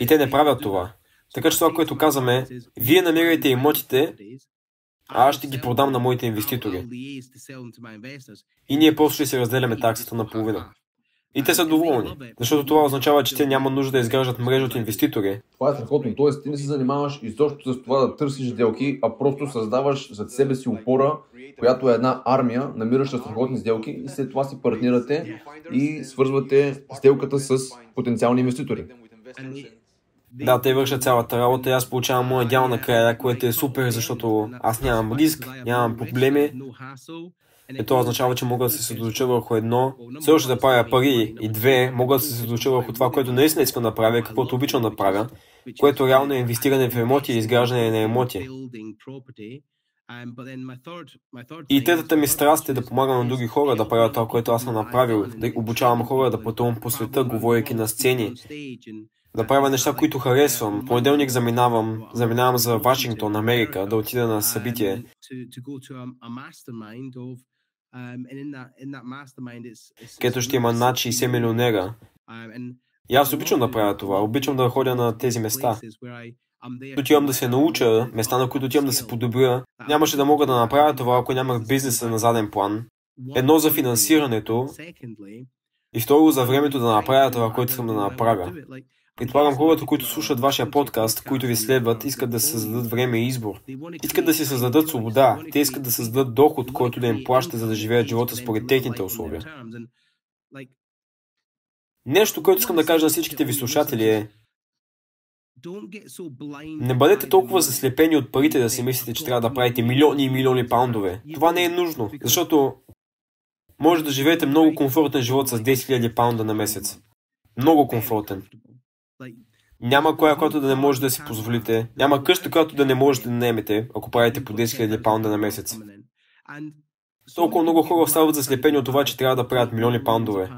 и те не правят това. Така че това, което казваме вие намирайте имотите, а аз ще ги продам на моите инвеститори. И ние просто ще се разделяме таксата на половина. И те са доволни, защото това означава, че те няма нужда да изграждат мрежа от инвеститори. Това е страхотно. Тоест, ти не се занимаваш изобщо с това да търсиш сделки, а просто създаваш зад себе си опора, която е една армия, намираща страхотни сделки и след това си партнирате и свързвате сделката с потенциални инвеститори. Да, те вършат цялата работа. И аз получавам моя дял накрая, което е супер, защото аз нямам риск, нямам проблеми. И това означава, че мога да се съсредоточа върху едно, все още да правя пари и две, мога да се съсредоточа върху това, което наистина искам да правя, каквото обичам да правя, което реално е инвестиране в емоти и изграждане на емоти. И третата ми страст е да помагам на други хора да правят това, което аз съм направил, да обучавам хора да пътувам по света, говорейки на сцени, да правя неща, които харесвам. Понеделник заминавам, заминавам за Вашингтон, Америка, да отида на събитие. Където ще има над 60 милионера. И аз обичам да правя това. Обичам да ходя на тези места. Отивам да се науча, места на които отивам да се подобря. Нямаше да мога да направя това, ако нямах бизнеса на заден план. Едно за финансирането и второ за времето да направя това, което искам да направя. Предполагам хората, които слушат вашия подкаст, които ви следват, искат да създадат време и избор. Искат да си създадат свобода. Те искат да създадат доход, който да им плаща, за да живеят живота според техните условия. Нещо, което искам да кажа на всичките ви слушатели е, не бъдете толкова заслепени от парите да си мислите, че трябва да правите милиони и милиони паундове. Това не е нужно, защото може да живеете много комфортен живот с 10 000 паунда на месец. Много комфортен. Няма коя, която да не може да си позволите. Няма къща, която да не можете да наемете, ако правите по 10 000 паунда на месец. Толкова много хора остават заслепени от това, че трябва да правят милиони паундове.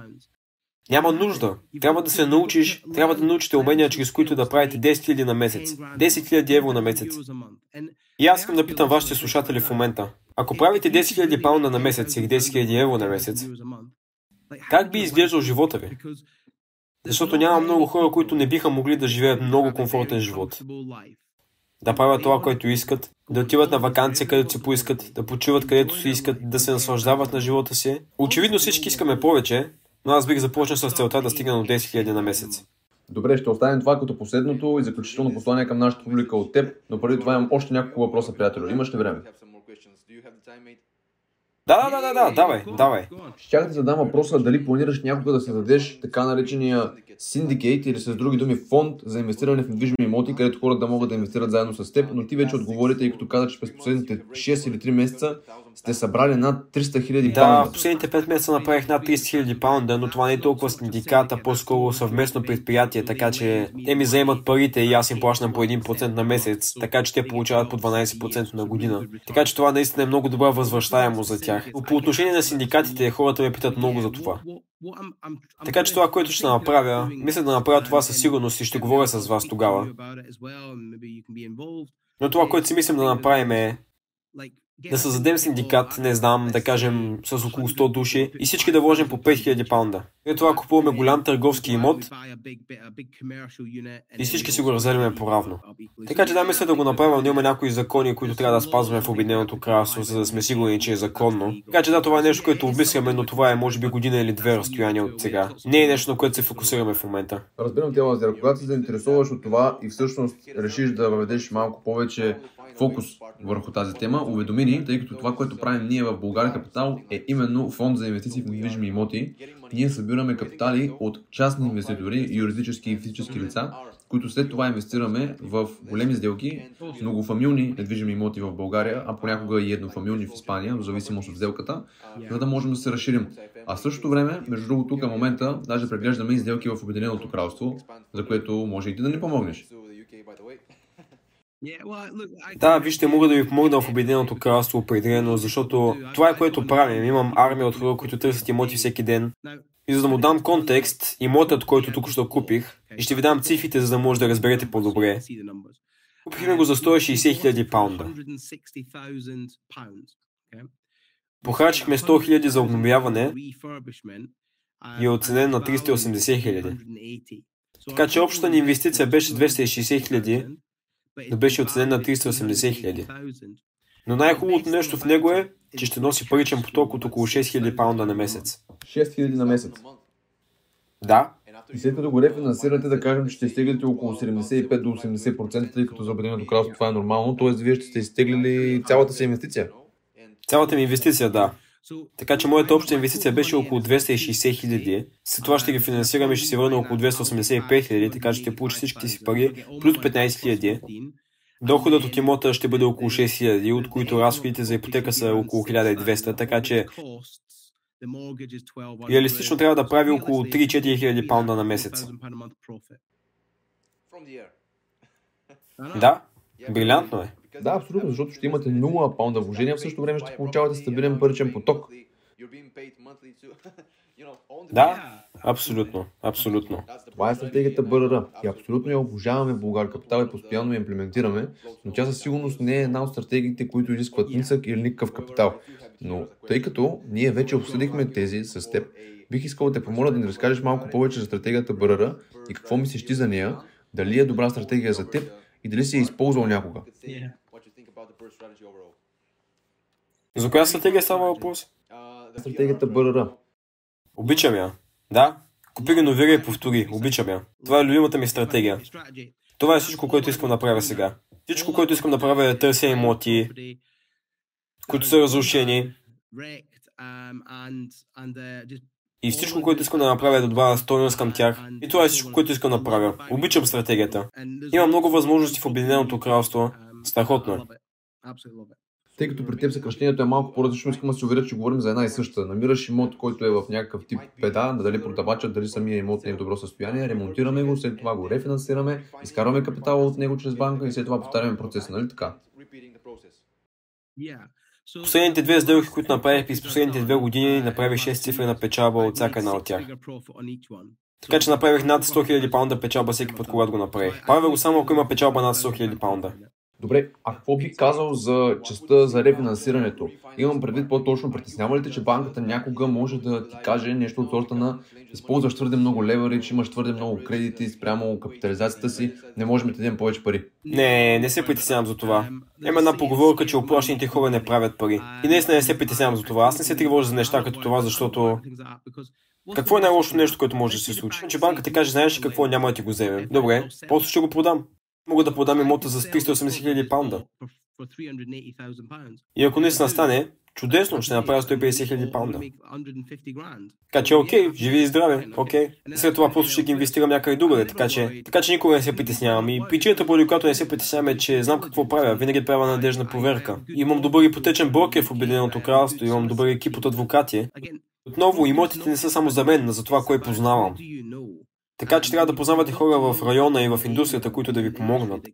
Няма нужда. Трябва да се научиш, трябва да научите умения, чрез които да правите 10 000 на месец. 10 000 евро на месец. И аз искам да питам вашите слушатели в момента. Ако правите 10 000 паунда на месец или 10 000 евро на месец, как би изглеждал живота ви? Защото няма много хора, които не биха могли да живеят много комфортен живот. Да правят това, което искат, да отиват на вакансия, където се поискат, да почиват където си искат, да се наслаждават на живота си. Очевидно всички искаме повече, но аз бих започнал с целта да стигна до 10 000 на месец. Добре, ще оставим това като последното и заключително послание към нашата публика от теб, но преди това имам още няколко въпроса, приятелю. Имаш ли време? Да, да, да, да, давай, давай. Щях да задам въпроса дали планираш някога да създадеш така наречения синдикейт или с други думи фонд за инвестиране в недвижими имоти, където хората да могат да инвестират заедно с теб, но ти вече отговори, тъй като каза, че през последните 6 или 3 месеца сте събрали над 300 хиляди да, паунда. Да, в последните 5 месеца направих над 30 хиляди паунда, но това не е толкова синдиката, по-скоро съвместно предприятие, така че те ми заемат парите и аз им плащам по 1% на месец, така че те получават по 12% на година. Така че това наистина е много добра възвръщаемост за тях. По отношение на синдикатите, хората ме питат много за това. Така че това, което ще направя, мисля да направя това със сигурност и ще говоря с вас тогава. Но това, което си мислим да направим е да създадем синдикат, не знам, да кажем с около 100 души и всички да вложим по 5000 паунда. И това купуваме голям търговски имот и всички си го разделяме по-равно. Така че да, мисля да го направим, но има някои закони, които трябва да спазваме в Обединеното кралство, за да сме сигурни, че е законно. Така че да, това е нещо, което обмисляме, но това е може би година или две разстояние от сега. Не е нещо, на което се фокусираме в момента. Разбирам те, Лазер. Когато се заинтересуваш от това и всъщност решиш да въведеш малко повече фокус върху тази тема, уведоми ни, тъй като това, което правим ние в България Капитал е именно фонд за инвестиции в недвижими имоти. Ние събираме капитали от частни инвеститори, юридически и физически лица, които след това инвестираме в големи сделки, многофамилни недвижими имоти в България, а понякога и еднофамилни в Испания, в зависимост от сделката, за да можем да се разширим. А в същото време, между другото, към момента, даже преглеждаме и сделки в Обединеното кралство, за което може и ти да ни помогнеш. Да, вижте, мога да ви помогна в Обединеното кралство определено, защото това е което правим. Имам армия от хора, които търсят имоти всеки ден. И за да му дам контекст, имотът, който тук що купих, и ще ви дам цифрите, за да може да разберете по-добре. Купихме го за 160 хиляди паунда. Похарчихме 100 хиляди за обновяване и е оценен на 380 хиляди. Така че общата ни инвестиция беше 260 хиляди, но беше оценен на 380 хиляди. Но най-хубавото нещо в него е, че ще носи паричен поток от около 6000 паунда на месец. 6000 на месец? Да. И след като го рефинансирате, да кажем, че ще изтеглите около 75 до 80%, тъй като за Обединеното кралство това е нормално, т.е. вие ще сте изтеглили цялата си инвестиция. Цялата ми инвестиция, да. Така че моята обща инвестиция беше около 260 хиляди. След това ще ги финансираме и ще се върна около 285 хиляди, така че ще получи всичките си пари, плюс 15 хиляди. Доходът от имота ще бъде около 6 хиляди, от които разходите за ипотека са около 1200, така че реалистично трябва да прави около 3-4 хиляди паунда на месец. Да, брилянтно е. Да, абсолютно, защото ще имате 0 паунда вложения, в същото време ще получавате стабилен паричен поток. Да, абсолютно, абсолютно. Това е стратегията БРР и абсолютно я обожаваме в Българ Капитал и постоянно я имплементираме, но тя със сигурност не е една от стратегиите, които изискват нисък или никакъв капитал. Но тъй като ние вече обсъдихме тези с теб, бих искал да те помоля да ни разкажеш малко повече за стратегията БРР и какво мислиш ти за нея, дали е добра стратегия за теб и дали си я използвал някога. За коя стратегия става въпрос? Стратегията БРР. Обичам я. Да, купи, реновира и повтори. Обичам я. Това е любимата ми стратегия. Това е всичко, което искам да направя сега. Всичко, което искам да правя е да търся имоти, които са разрушени. И всичко, което искам да направя е да добавя стойност към тях. И това е всичко, което искам да направя. Обичам стратегията. Има много възможности в Обединеното кралство. Страхотно е. Тъй като при теб съкръщението е малко по-различно, искам да се уверя, че говорим за една и съща. Намираш имот, който е в някакъв тип беда, дали продавачът, дали самия имот не е в добро състояние, ремонтираме го, след това го рефинансираме, изкарваме капитала от него чрез банка и след това повтаряме процеса, нали така? Последните две сделки, които направих през последните две години, направих 6 цифри на печалба от всяка една от тях. Така че направих над 100 000 паунда печалба всеки път, когато го направих. Правя го само ако има печалба над 100 000 паунда. Добре, а какво би казал за частта за рефинансирането? Имам предвид по-точно, притеснява ли те, че банката някога може да ти каже нещо от сорта на използваш твърде много леверидж, имаш твърде много кредити спрямо капитализацията си, не можем да ти дадем повече пари? Не, не се притеснявам за това. Има една поговорка, че оплашените хора не правят пари. И наистина не се притеснявам за това. Аз не се тревожа за неща като това, защото какво е най-лошото нещо, което може да се случи? Че банката каже, знаеш ли какво, няма да ти го вземем. Добре, после ще го продам. Мога да продам имота за 380 хиляди паунда. И ако наистина стане, чудесно, ще направя 150 хиляди паунда. Така че, окей, живи и здраве, окей. След това просто ще ги инвестирам някъде другаде, така че, така че никога не се притеснявам. И причината, поради която не се притеснявам е, че знам какво правя, винаги правя надежна проверка. Имам добър ипотечен брокер в Обединеното кралство, имам добър екип от адвокати. Отново, имотите не са само за мен, а за това, кое познавам. Така че трябва да познавате хора в района и в индустрията, които да ви помогнат.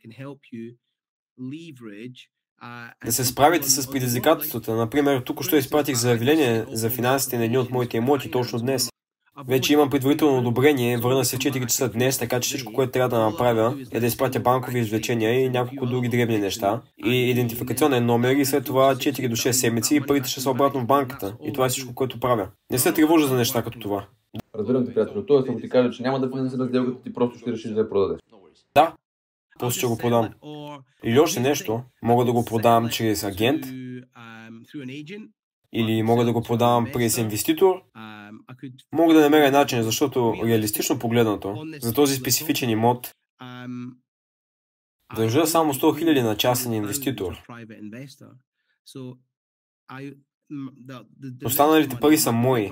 Да се справите с предизвикателствата. Например, тук що изпратих заявление за финансите на едни от моите имоти точно днес. Вече имам предварително одобрение, върна се в 4 часа днес, така че всичко, което трябва да направя е да изпратя банкови извлечения и няколко други дребни неща и идентификационен номер и след това 4 до 6 седмици и парите ще са обратно в банката. И това е всичко, което правя. Не се тревожа за неща като това. Разбирам те, приятел. Тоест, ако ти кажа, че няма да финансира сделката, ти просто ще решиш да я продадеш. Да, после ще го продам. Или още нещо, мога да го продам чрез агент, или мога да го продавам през инвеститор, мога да намеря начин, защото реалистично погледнато, за този специфичен имот, държа само 100 000 на частен инвеститор. Останалите пари са мои.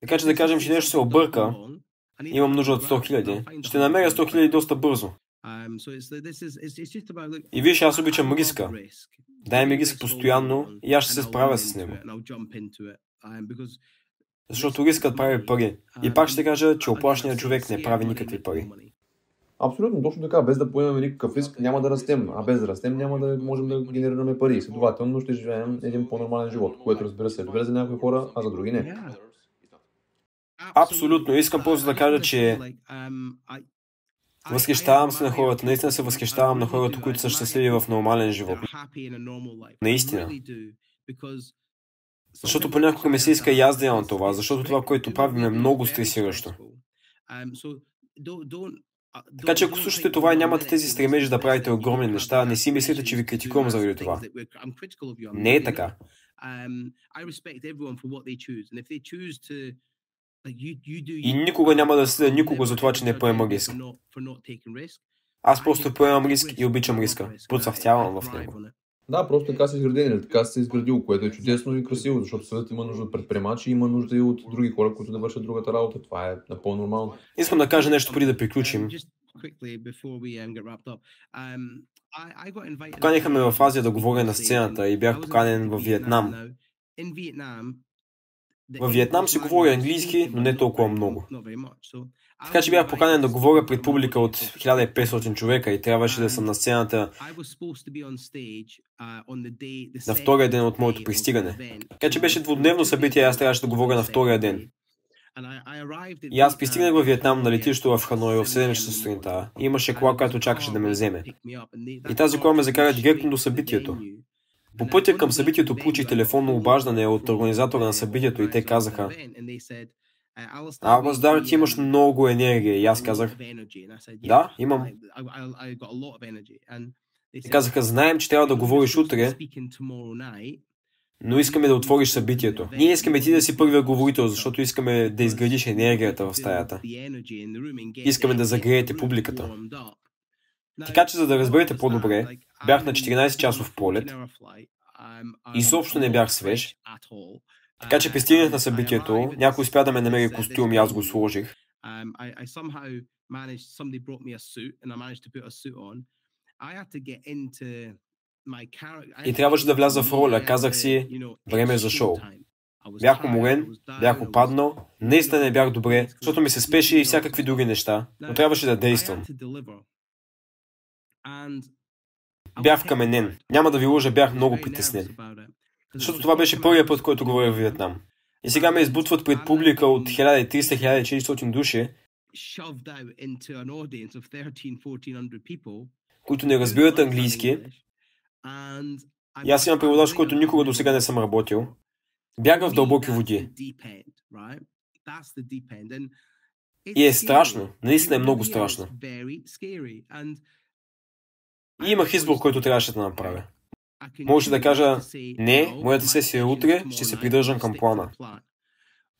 Така че да кажем, че нещо се обърка, имам нужда от 100 хиляди. Ще намеря 100 хиляди доста бързо. И виж, аз обичам риска. Дай ми риск постоянно и аз ще се справя с него. Защото рискът прави пари. И пак ще кажа, че оплашният човек не прави никакви пари. Абсолютно, точно така. Без да поемаме никакъв риск, няма да растем. А без да растем, няма да можем да генерираме пари. Следователно ще живеем един по-нормален живот, което разбира се е добре за някои хора, а за други не. Абсолютно. Искам просто да кажа, че Възхищавам се на хората. Наистина се възхищавам на хората, които са щастливи в нормален живот. Наистина. Защото понякога ми се иска и аз да имам това, защото това, което правим е много стресиращо. Така че ако слушате това и нямате тези стремежи да правите огромни неща, не си мислите, че ви критикувам заради това. Не е така. И никога няма да съдя никого за това, че не поема риск. Аз просто поемам риск и обичам риска. Процъфтявам в него. Да, просто така се изградени, така се изградил, което е чудесно и красиво, защото съдът има нужда от предприемачи, има нужда и от други хора, които да вършат другата работа. Това е напълно нормално. Искам да кажа нещо преди да приключим. Поканиха ме в Азия да говоря на сцената и бях поканен в Виетнам. В Виетнам се говори английски, но не толкова много. Така че бях поканен да говоря пред публика от 1500 човека и трябваше да съм на сцената на втория ден от моето пристигане. Така че беше двудневно събитие и аз трябваше да говоря на втория ден. И аз пристигнах във Виетнам на летището в Ханой в 7 часа сутринта. Имаше кола, която чакаше да ме вземе. И тази кола ме закара директно до събитието. По пътя към събитието получих телефонно обаждане от организатора на събитието и те казаха Албаздар, ти имаш много енергия. И аз казах, да, имам. И казаха, знаем, че трябва да говориш утре, но искаме да отвориш събитието. Ние искаме ти да си първия говорител, защото искаме да изградиш енергията в стаята. Искаме да загреете публиката. Така че, за да разберете по-добре, бях на 14-часов полет и съобщо не бях свеж. Така че пристигнах на събитието, някой успя да ме намери костюм и аз го сложих. И трябваше да вляза в роля. Казах си, време е за шоу. Бях уморен, бях опаднал, наистина не бях добре, защото ми се спеше и всякакви други неща, но трябваше да действам. Бях вкаменен. Няма да ви лъжа, бях много притеснен. Защото това беше първият път, който говоря в Виетнам. И сега ме избутват пред публика от 1300-1400 души, които не разбират английски. И аз имам преводач, който никога до сега не съм работил. Бях в дълбоки води. И е страшно. Наистина е много страшно. И имах избор, който трябваше да направя. Може да кажа, не, моята сесия е утре, ще се придържам към плана.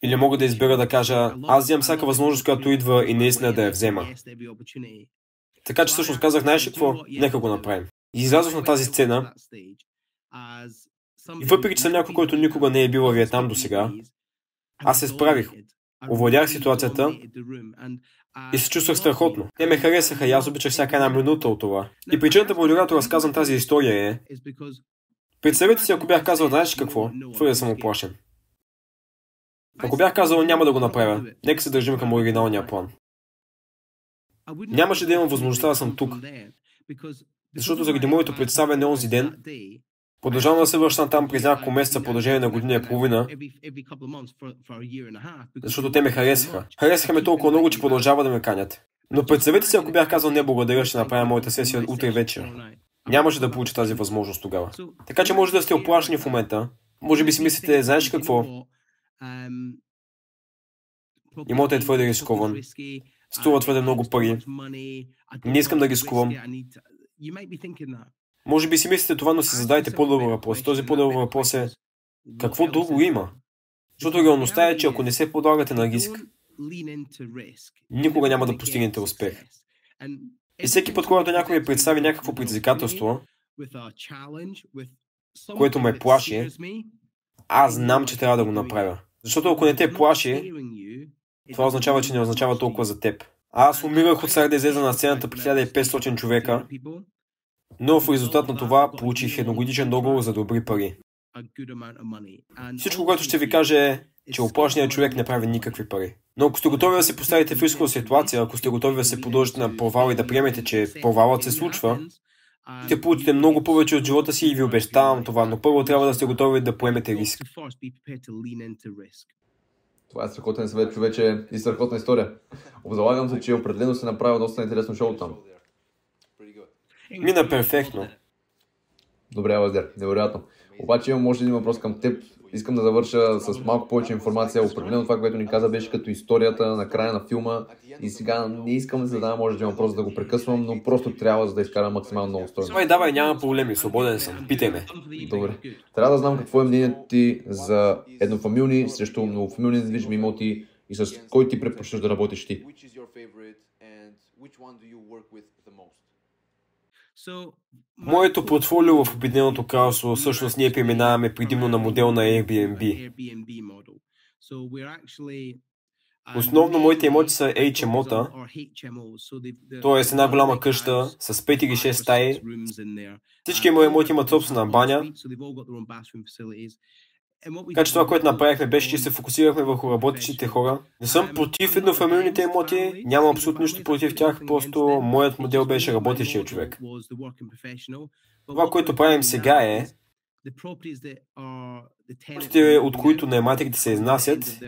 Или мога да избера да кажа, аз вземам всяка възможност, която идва и наистина да я взема. Така че всъщност казах, знаеш какво? Нека го направим. И излязох на тази сцена. И въпреки, че съм някой, който никога не е бил в Виетнам до сега, аз се справих. Овладях ситуацията и се чувствах страхотно. Те ме харесаха и аз обичах всяка една минута от това. И причината, по която разказвам тази история е... Представете си, ако бях казал, знаеш какво? Твърде съм оплашен. Ако бях казал, няма да го направя, нека се държим към оригиналния план. Нямаше да имам възможността да съм тук. Защото заради моето представяне онзи ден, Продължавам да се връщам там през няколко месеца, продължение на година и половина, защото те ме харесаха. Харесаха ме толкова много, че продължава да ме канят. Но представете си, ако бях казал не благодаря, ще направя моята сесия утре вечер. Нямаше да получа тази възможност тогава. Така че може да сте оплашени в момента. Може би си мислите, знаеш какво? Имотът е твърде рискован. Струва твърде много пари. Не искам да рискувам. Може би си мислите това, но си задайте по-добър въпрос. Този по-добър въпрос е какво друго има? Защото реалността е, че ако не се подлагате на риск, никога няма да постигнете успех. И всеки път, когато някой ми представи някакво предизвикателство, което ме плаши, аз знам, че трябва да го направя. Защото ако не те плаши, това означава, че не означава толкова за теб. Аз умирах от да излеза на сцената при 1500 човека но в резултат на това получих едногодишен договор за добри пари. Всичко, което ще ви кажа е, че оплашният човек не прави никакви пари. Но ако сте готови да се поставите в рискова ситуация, ако сте готови да се подложите на провал и да приемете, че провалът се случва, ще получите много повече от живота си и ви обещавам това, но първо трябва да сте готови да поемете риск. Това е страхотен съвет, човече, и страхотна история. Обзалагам се, че определено се направи доста интересно шоу там. Мина перфектно. Добре, Лазер, невероятно. Обаче имам още един въпрос към теб. Искам да завърша с малко повече информация. Определено това, което ни каза, беше като историята на края на филма. И сега не искам да задавам може един въпрос да го прекъсвам, но просто трябва за да изкара максимално много стойност. Давай, давай, няма проблеми, свободен съм. Питай ме. Добре. Трябва да знам какво е мнението ти за еднофамилни срещу многофамилни недвижими имоти и с кой ти предпочиташ да работиш ти. Моето портфолио в Обединеното кралство всъщност ние преминаваме предимно на модел на Airbnb. Основно моите имоти са HMO-та, т.е. една голяма къща с 5 или 6 стаи. Всички мои имоти имат собствена баня Така че това, което направихме, беше, че се фокусирахме върху работещите хора. Не съм против еднофамилните имоти, нямам абсолютно нищо против тях, просто моят модел беше работещия човек. Това, което правим сега е, имотите, от които наемателите се изнасят,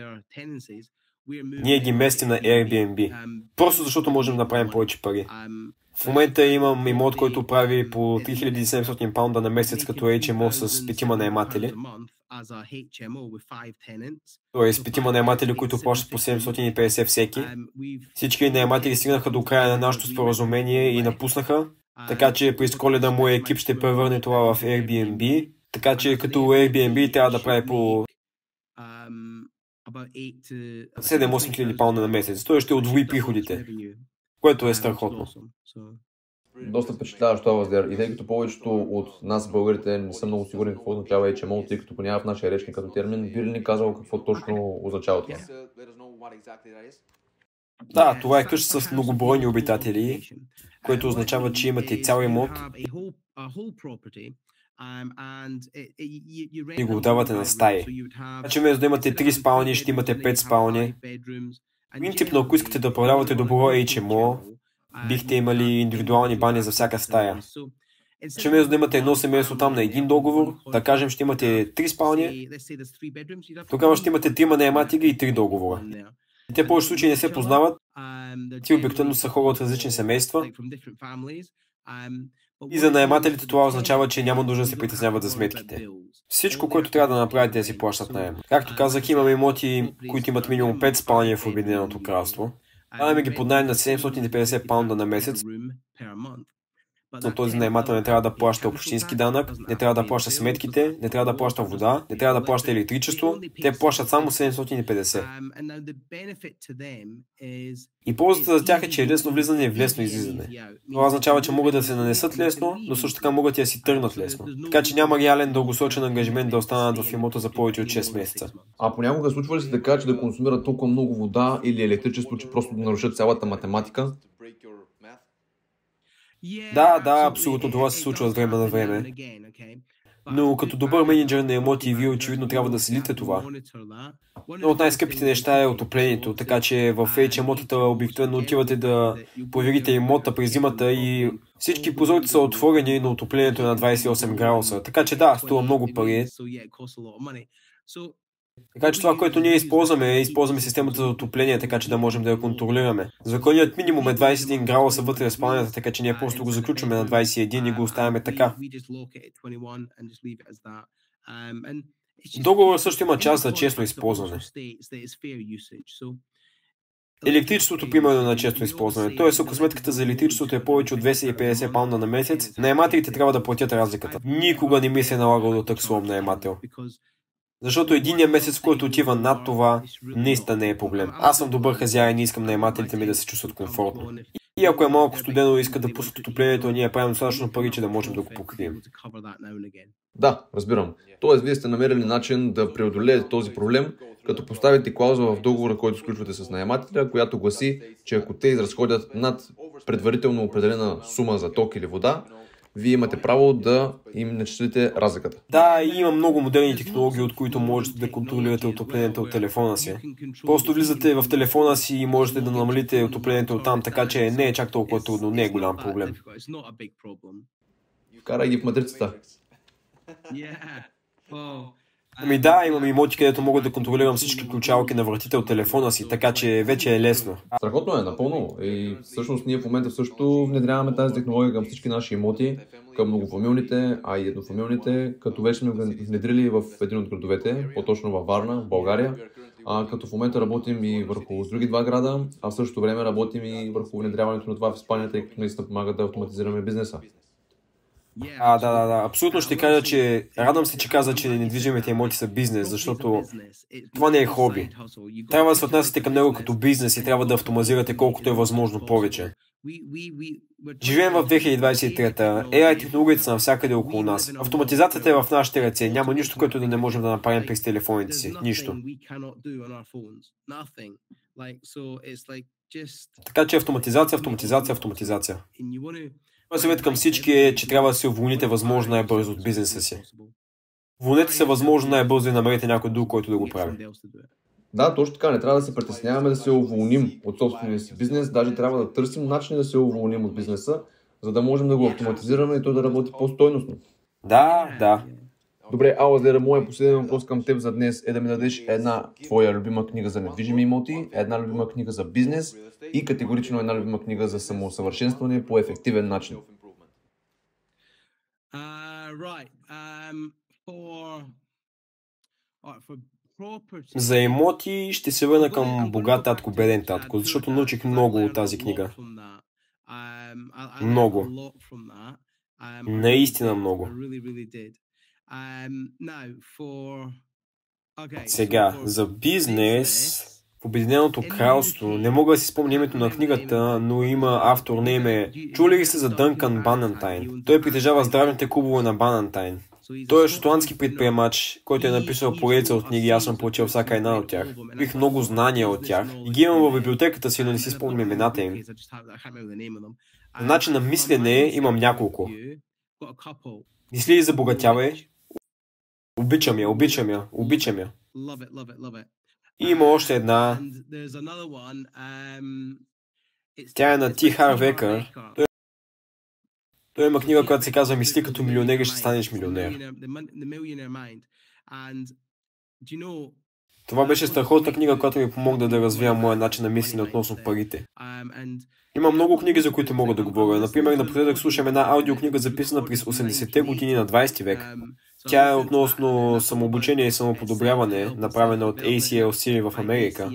ние ги местим на Airbnb. Просто защото можем да направим повече пари. В момента имам имот, който прави по 3700 паунда на месец като HMO с петима наематели. Тоест петима наематели, които плащат по 750 всеки. Всички наематели стигнаха до края на нашето споразумение и напуснаха. Така че през коледа моят екип ще превърне това в Airbnb. Така че като Airbnb трябва да прави по 7-8 хиляди паунда на месец. Той ще отвои приходите, което е страхотно. Доста впечатляващо това въздер. И тъй като повечето от нас, българите, не са много сигурни какво означава HMO, тъй като няма в нашия речник като термин, би ли ни казал какво точно означава това? Да, това е къща с многобройни обитатели, което означава, че имате цял имот и го отдавате на стаи. Значи вместо да имате 3 спални, ще имате 5 спални. Принципно, ако искате да управлявате добро HMO, бихте имали индивидуални бани за всяка стая. Че вместо да имате едно семейство там на един договор, да кажем ще имате три спални, тогава ще имате трима наематели и три договора. Те повече случаи не се познават. Ти обикновено са хора от различни семейства. И за наемателите това означава, че няма нужда да се притесняват за сметките. Всичко, което трябва да направите е да си плащат наем. Както казах, имаме имоти, които имат минимум 5 спалния в Обединеното кралство. Даваме ги под найем на 750 паунда на месец, но този наемател не трябва да плаща общински данък, не трябва да плаща сметките, не трябва да плаща вода, не трябва да плаща електричество. Те плащат само 750. И ползата за тях е, че е лесно влизане и лесно излизане. Това означава, че могат да се нанесат лесно, но също така могат и да си тръгнат лесно. Така че няма реален дългосрочен ангажимент да останат в имота за повече от 6 месеца. А понякога случва ли се така, че да консумират толкова много вода или електричество, че просто да нарушат цялата математика? Да, да, абсолютно това се случва от време на време. Но като добър менеджер на емоти, вие очевидно трябва да следите това. Но от най-скъпите неща е отоплението, така че в HMO-тата обикновено отивате да проверите имота през зимата и всички позорите са отворени, но отоплението е на 28 градуса. Така че да, струва много пари. Така че това, което ние използваме, е използваме системата за отопление, така че да можем да я контролираме. Законният минимум е 21 градуса вътре в спалнята, така че ние просто го заключваме на 21 и го оставяме така. Договор също има част за честно използване. Електричеството, примерно, на често използване. Тоест, ако сметката за електричеството е повече от 250 паунда на месец, наемателите трябва да платят разликата. Никога не ми се е налагало да таксувам наемател. Защото единия месец, който отива над това, наистина не е проблем. Аз съм добър хазяин и искам наемателите ми да се чувстват комфортно. И ако е малко студено и искат да пуснат отоплението, ние правим достатъчно пари, че да можем да го покрием. Да, разбирам. Тоест, вие сте намерили начин да преодолеете този проблем, като поставите клауза в договора, който сключвате с наемателя, която гласи, че ако те изразходят над предварително определена сума за ток или вода, вие имате право да им начислите разликата. Да, и има много модерни технологии, от които можете да контролирате отоплението от телефона си. Просто влизате в телефона си и можете да намалите отоплението от там, така че не е чак толкова трудно, не е голям проблем. Вкарай ги в матрицата. Ами да, имам имоти, където мога да контролирам всички ключалки на вратите от телефона си, така че вече е лесно. Страхотно е, напълно. И всъщност ние в момента също внедряваме тази технология към всички наши имоти, към многофамилните, а и еднофамилните, като вече сме внедрили в един от градовете, по-точно във Варна, в България. А, като в момента работим и върху други два града, а в същото време работим и върху внедряването на това в Испания, тъй като наистина помага да автоматизираме бизнеса. А, да, да, да. Абсолютно ще кажа, че радвам се, че каза, че недвижимите имоти са бизнес, защото това не е хоби. Трябва да се отнасяте към него като бизнес и трябва да автоматизирате колкото е възможно повече. Живеем в 2023-та. AI технологията са навсякъде около нас. Автоматизацията е в нашите ръце. Няма нищо, което да не можем да направим през телефоните си. Нищо. Така че автоматизация, автоматизация, автоматизация. Моят съвет към всички е, че трябва да се уволните възможно най-бързо от бизнеса си. Вонете се възможно най-бързо и намерите някой друг, който да го прави. Да, точно така. Не трябва да се притесняваме да се уволним от собствения си бизнес. Даже трябва да търсим начини да се уволним от бизнеса, за да можем да го автоматизираме и той да работи по-стойностно. Да, да. Добре, Алазера, моят последен въпрос към теб за днес е да ми дадеш една твоя любима книга за недвижими имоти, една любима книга за бизнес и категорично една любима книга за самоусъвършенстване по ефективен начин. Uh. Um. За имоти ще се върна към богат татко, беден татко, защото научих много от тази книга. Много. Наистина много. Сега, за бизнес, в Обединеното кралство, не мога да си спомня името на книгата, но има автор на име. Чули ли сте за Дънкан Банантайн? Той притежава здравните клубове на Банантайн. Той е шотландски предприемач, който е написал поредица от книги, аз съм получил всяка една от тях. Бих много знания от тях и ги имам в библиотеката си, но не си спомням имената им. В начин на мислене имам няколко. Мисли и забогатявай. Обичам я, обичам я, обичам я. И има още една. Тя е на Ти Харвекър. Той той има книга, която се казва Мисли като милионер и ще станеш милионер. Това беше страхотна книга, която ми помогна да развия моя начин на мислене относно парите. Има много книги, за които мога да говоря. Например, напоследък слушам една аудиокнига, записана през 80-те години на 20 век. Тя е относно самообучение и самоподобряване, направена от ACLC в Америка.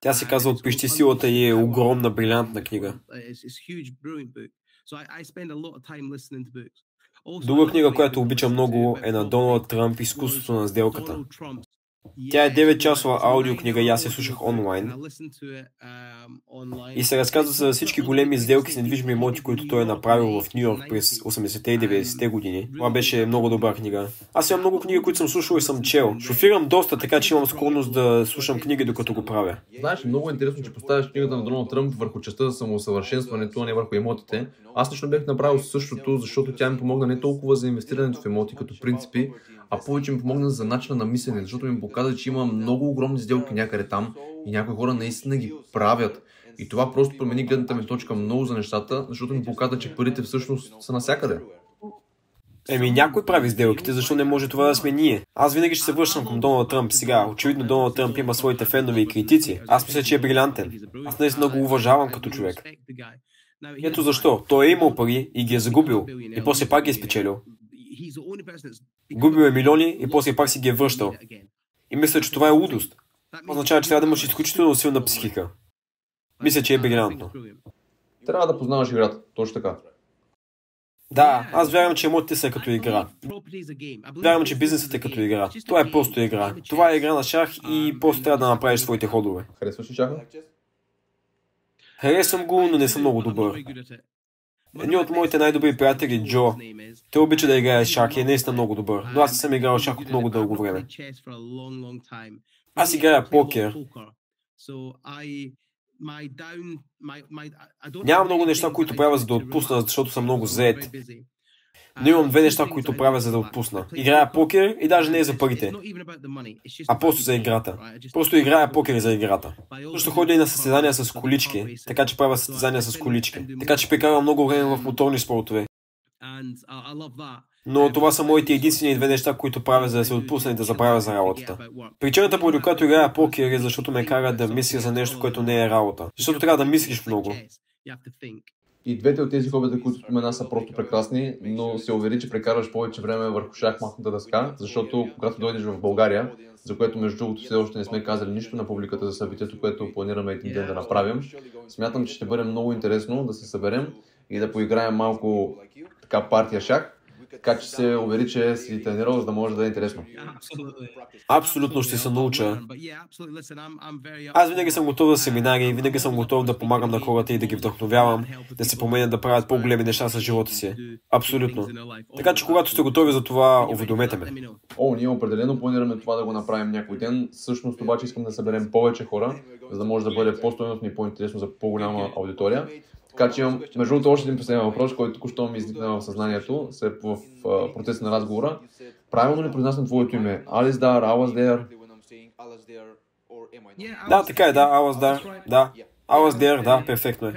Тя се казва Отпищи силата и е огромна, брилянтна книга. Друга книга, която обичам много е на Доналд Тръмп Изкуството на сделката. Тя е 9-часова аудиокнига и аз се слушах онлайн. И се разказва за всички големи сделки с недвижими имоти, които той е направил в Нью Йорк през 80-те и 90-те години. Това беше много добра книга. Аз имам много книги, които съм слушал и съм чел. Шофирам доста, така че имам склонност да слушам книги, докато го правя. Знаеш, много е интересно, че поставяш книгата на Доналд Тръмп върху частта за самоусъвършенстването, а не върху имотите. Аз лично бях направил същото, защото тя ми помогна не толкова за инвестирането в имоти като принципи, а повече ми помогна за начина на мислене, защото ми показа, че има много огромни сделки някъде там и някои хора наистина ги правят. И това просто промени гледната ми точка много за нещата, защото ми показа, че парите всъщност са навсякъде. Еми, някой прави сделките, защо не може това да сме ние? Аз винаги ще се връщам към Доналд Тръмп сега. Очевидно Доналд Тръмп има своите фенове и критици. Аз мисля, че е брилянтен. Аз наистина го уважавам като човек. Ето защо. Той е имал пари и ги е загубил. И после пак ги е спечелил. Губил е милиони и после пак си ги е връщал. И мисля, че това е лудост. Означава, че трябва да имаш изключително силна психика. Мисля, че е брилянтно. Трябва да познаваш играта, точно така. Да, аз вярвам, че имотите са като игра. Вярвам, че бизнесът е като игра. Това е просто игра. Това е игра на шах и просто трябва да направиш своите ходове. Харесваш ли шаха? Харесвам го, но не съм много добър. Един от моите най-добри приятели, Джо, той обича да играе шах и е наистина много добър, но аз не съм играл шах от много дълго време. Аз играя покер. Няма много неща, които правя за да отпусна, защото съм много заед. Но имам две неща, които правя за да отпусна. Играя покер и даже не е за парите, а просто за играта. Просто играя покер за играта. Също ходя и на състезания с колички, така че правя състезания с колички. Така че прекарвам много време в моторни спортове. Но това са моите единствени две неща, които правя за да се отпусна и да забравя за работата. Причината, поради която играя покер е защото ме кара да мисля за нещо, което не е работа. Защото трябва да мислиш много. И двете от тези хобита, които спомена, са просто прекрасни, но се увери, че прекарваш повече време върху шахматната дъска, защото когато дойдеш в България, за което между другото все още не сме казали нищо на публиката за събитието, което планираме един ден да направим, смятам, че ще бъде много интересно да се съберем и да поиграем малко така партия шах така че се увери, че си тренирал, за да може да е интересно. Абсолютно ще се науча. Аз винаги съм готов за семинари, винаги съм готов да помагам на хората и да ги вдъхновявам, да се променят да правят по-големи неща с живота си. Абсолютно. Така че когато сте готови за това, уведомете ме. О, ние определено планираме това да го направим някой ден. Всъщност обаче искам да съберем повече хора, за да може да бъде по-стойностно и по-интересно за по-голяма аудитория. Така че имам, между другото, още един последен въпрос, който току-що ми изникна в съзнанието, се в а, процеса на разговора. Правилно ли произнасям твоето име? Ализдар, Алаздер? Да, така е, да, was there, да. There, да, перфектно е.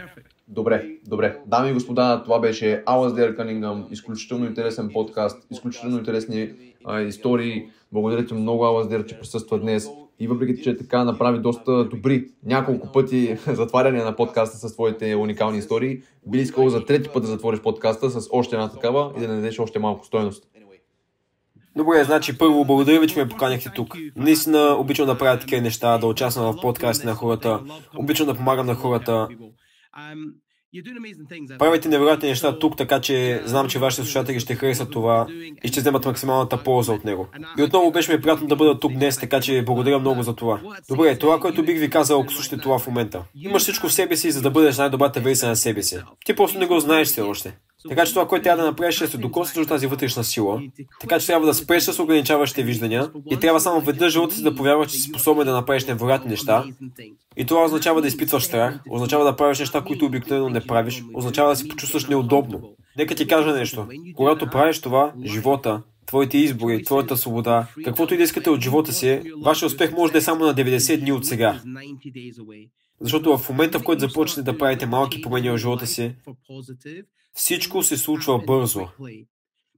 Добре, добре. Дами и господа, това беше Алаздер Кънингъм. Изключително интересен подкаст, изключително интересни а, истории. Благодаря ти много, Алаздер, че присъства днес. И въпреки, че така направи доста добри няколко пъти затваряне на подкаста с твоите уникални истории, би искал за трети път да затвориш подкаста с още една такава и да не дадеш още малко стойност. Добре, значи първо благодаря ви, че ме поканихте тук. Наистина обичам да правя такива неща, да участвам в подкасти на хората, обичам да помагам на хората. Правите невероятни неща тук, така че знам, че вашите слушатели ще харесат това и ще вземат максималната полза от него. И отново беше ми приятно да бъда тук днес, така че благодаря много за това. Добре, това, което бих ви казал, ако слушате това в момента. Имаш всичко в себе си, за да бъдеш най-добрата версия на себе си. Ти просто не го знаеш все още. Така че това, което трябва да направиш е да се докоснеш до тази вътрешна сила. Така че трябва да спреш с ограничаващите виждания и трябва само веднъж живота си да повярваш, че си способен да направиш невероятни неща. И това означава да изпитваш страх, означава да правиш неща, които обикновено не правиш, означава да се почувстваш неудобно. Нека ти кажа нещо. Когато правиш това, живота, твоите избори, твоята свобода, каквото и да искате от живота си, вашия успех може да е само на 90 дни от сега. Защото в момента, в който започнете да правите малки промени в живота си, всичко се случва бързо.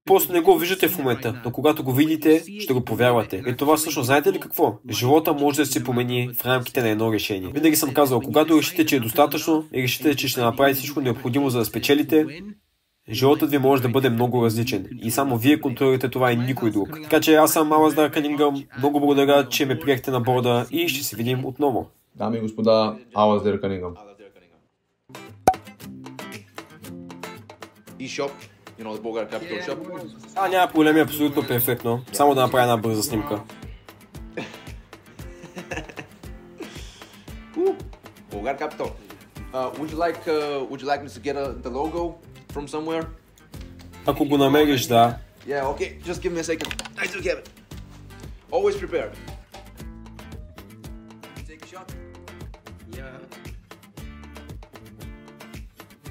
Просто не го виждате в момента, но когато го видите, ще го повярвате. И това всъщност знаете ли какво? Живота може да се промени в рамките на едно решение. Винаги съм казал, когато решите, че е достатъчно и решите, че ще направите всичко необходимо за да спечелите, животът ви може да бъде много различен. И само вие контролирате това и никой друг. Така че аз съм Малаз Дарканингъм. Много благодаря, че ме приехте на борда и ще се видим отново. Дами и господа, Алаздер Кънингъм. eShop, you know, the Bulgar Capital Shop. А, няма проблеми, абсолютно перфектно. Само да направя една бърза снимка. Bulgar Capital. Uh, would you like uh, would you like me to get uh, the logo from somewhere? Ако го намериш, да. Yeah, okay. Just give me a second. I do have it. Always prepared. Take a shot. Yeah.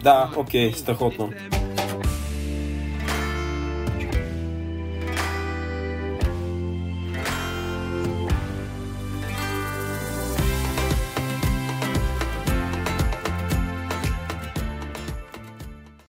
Да, окей, страхотно.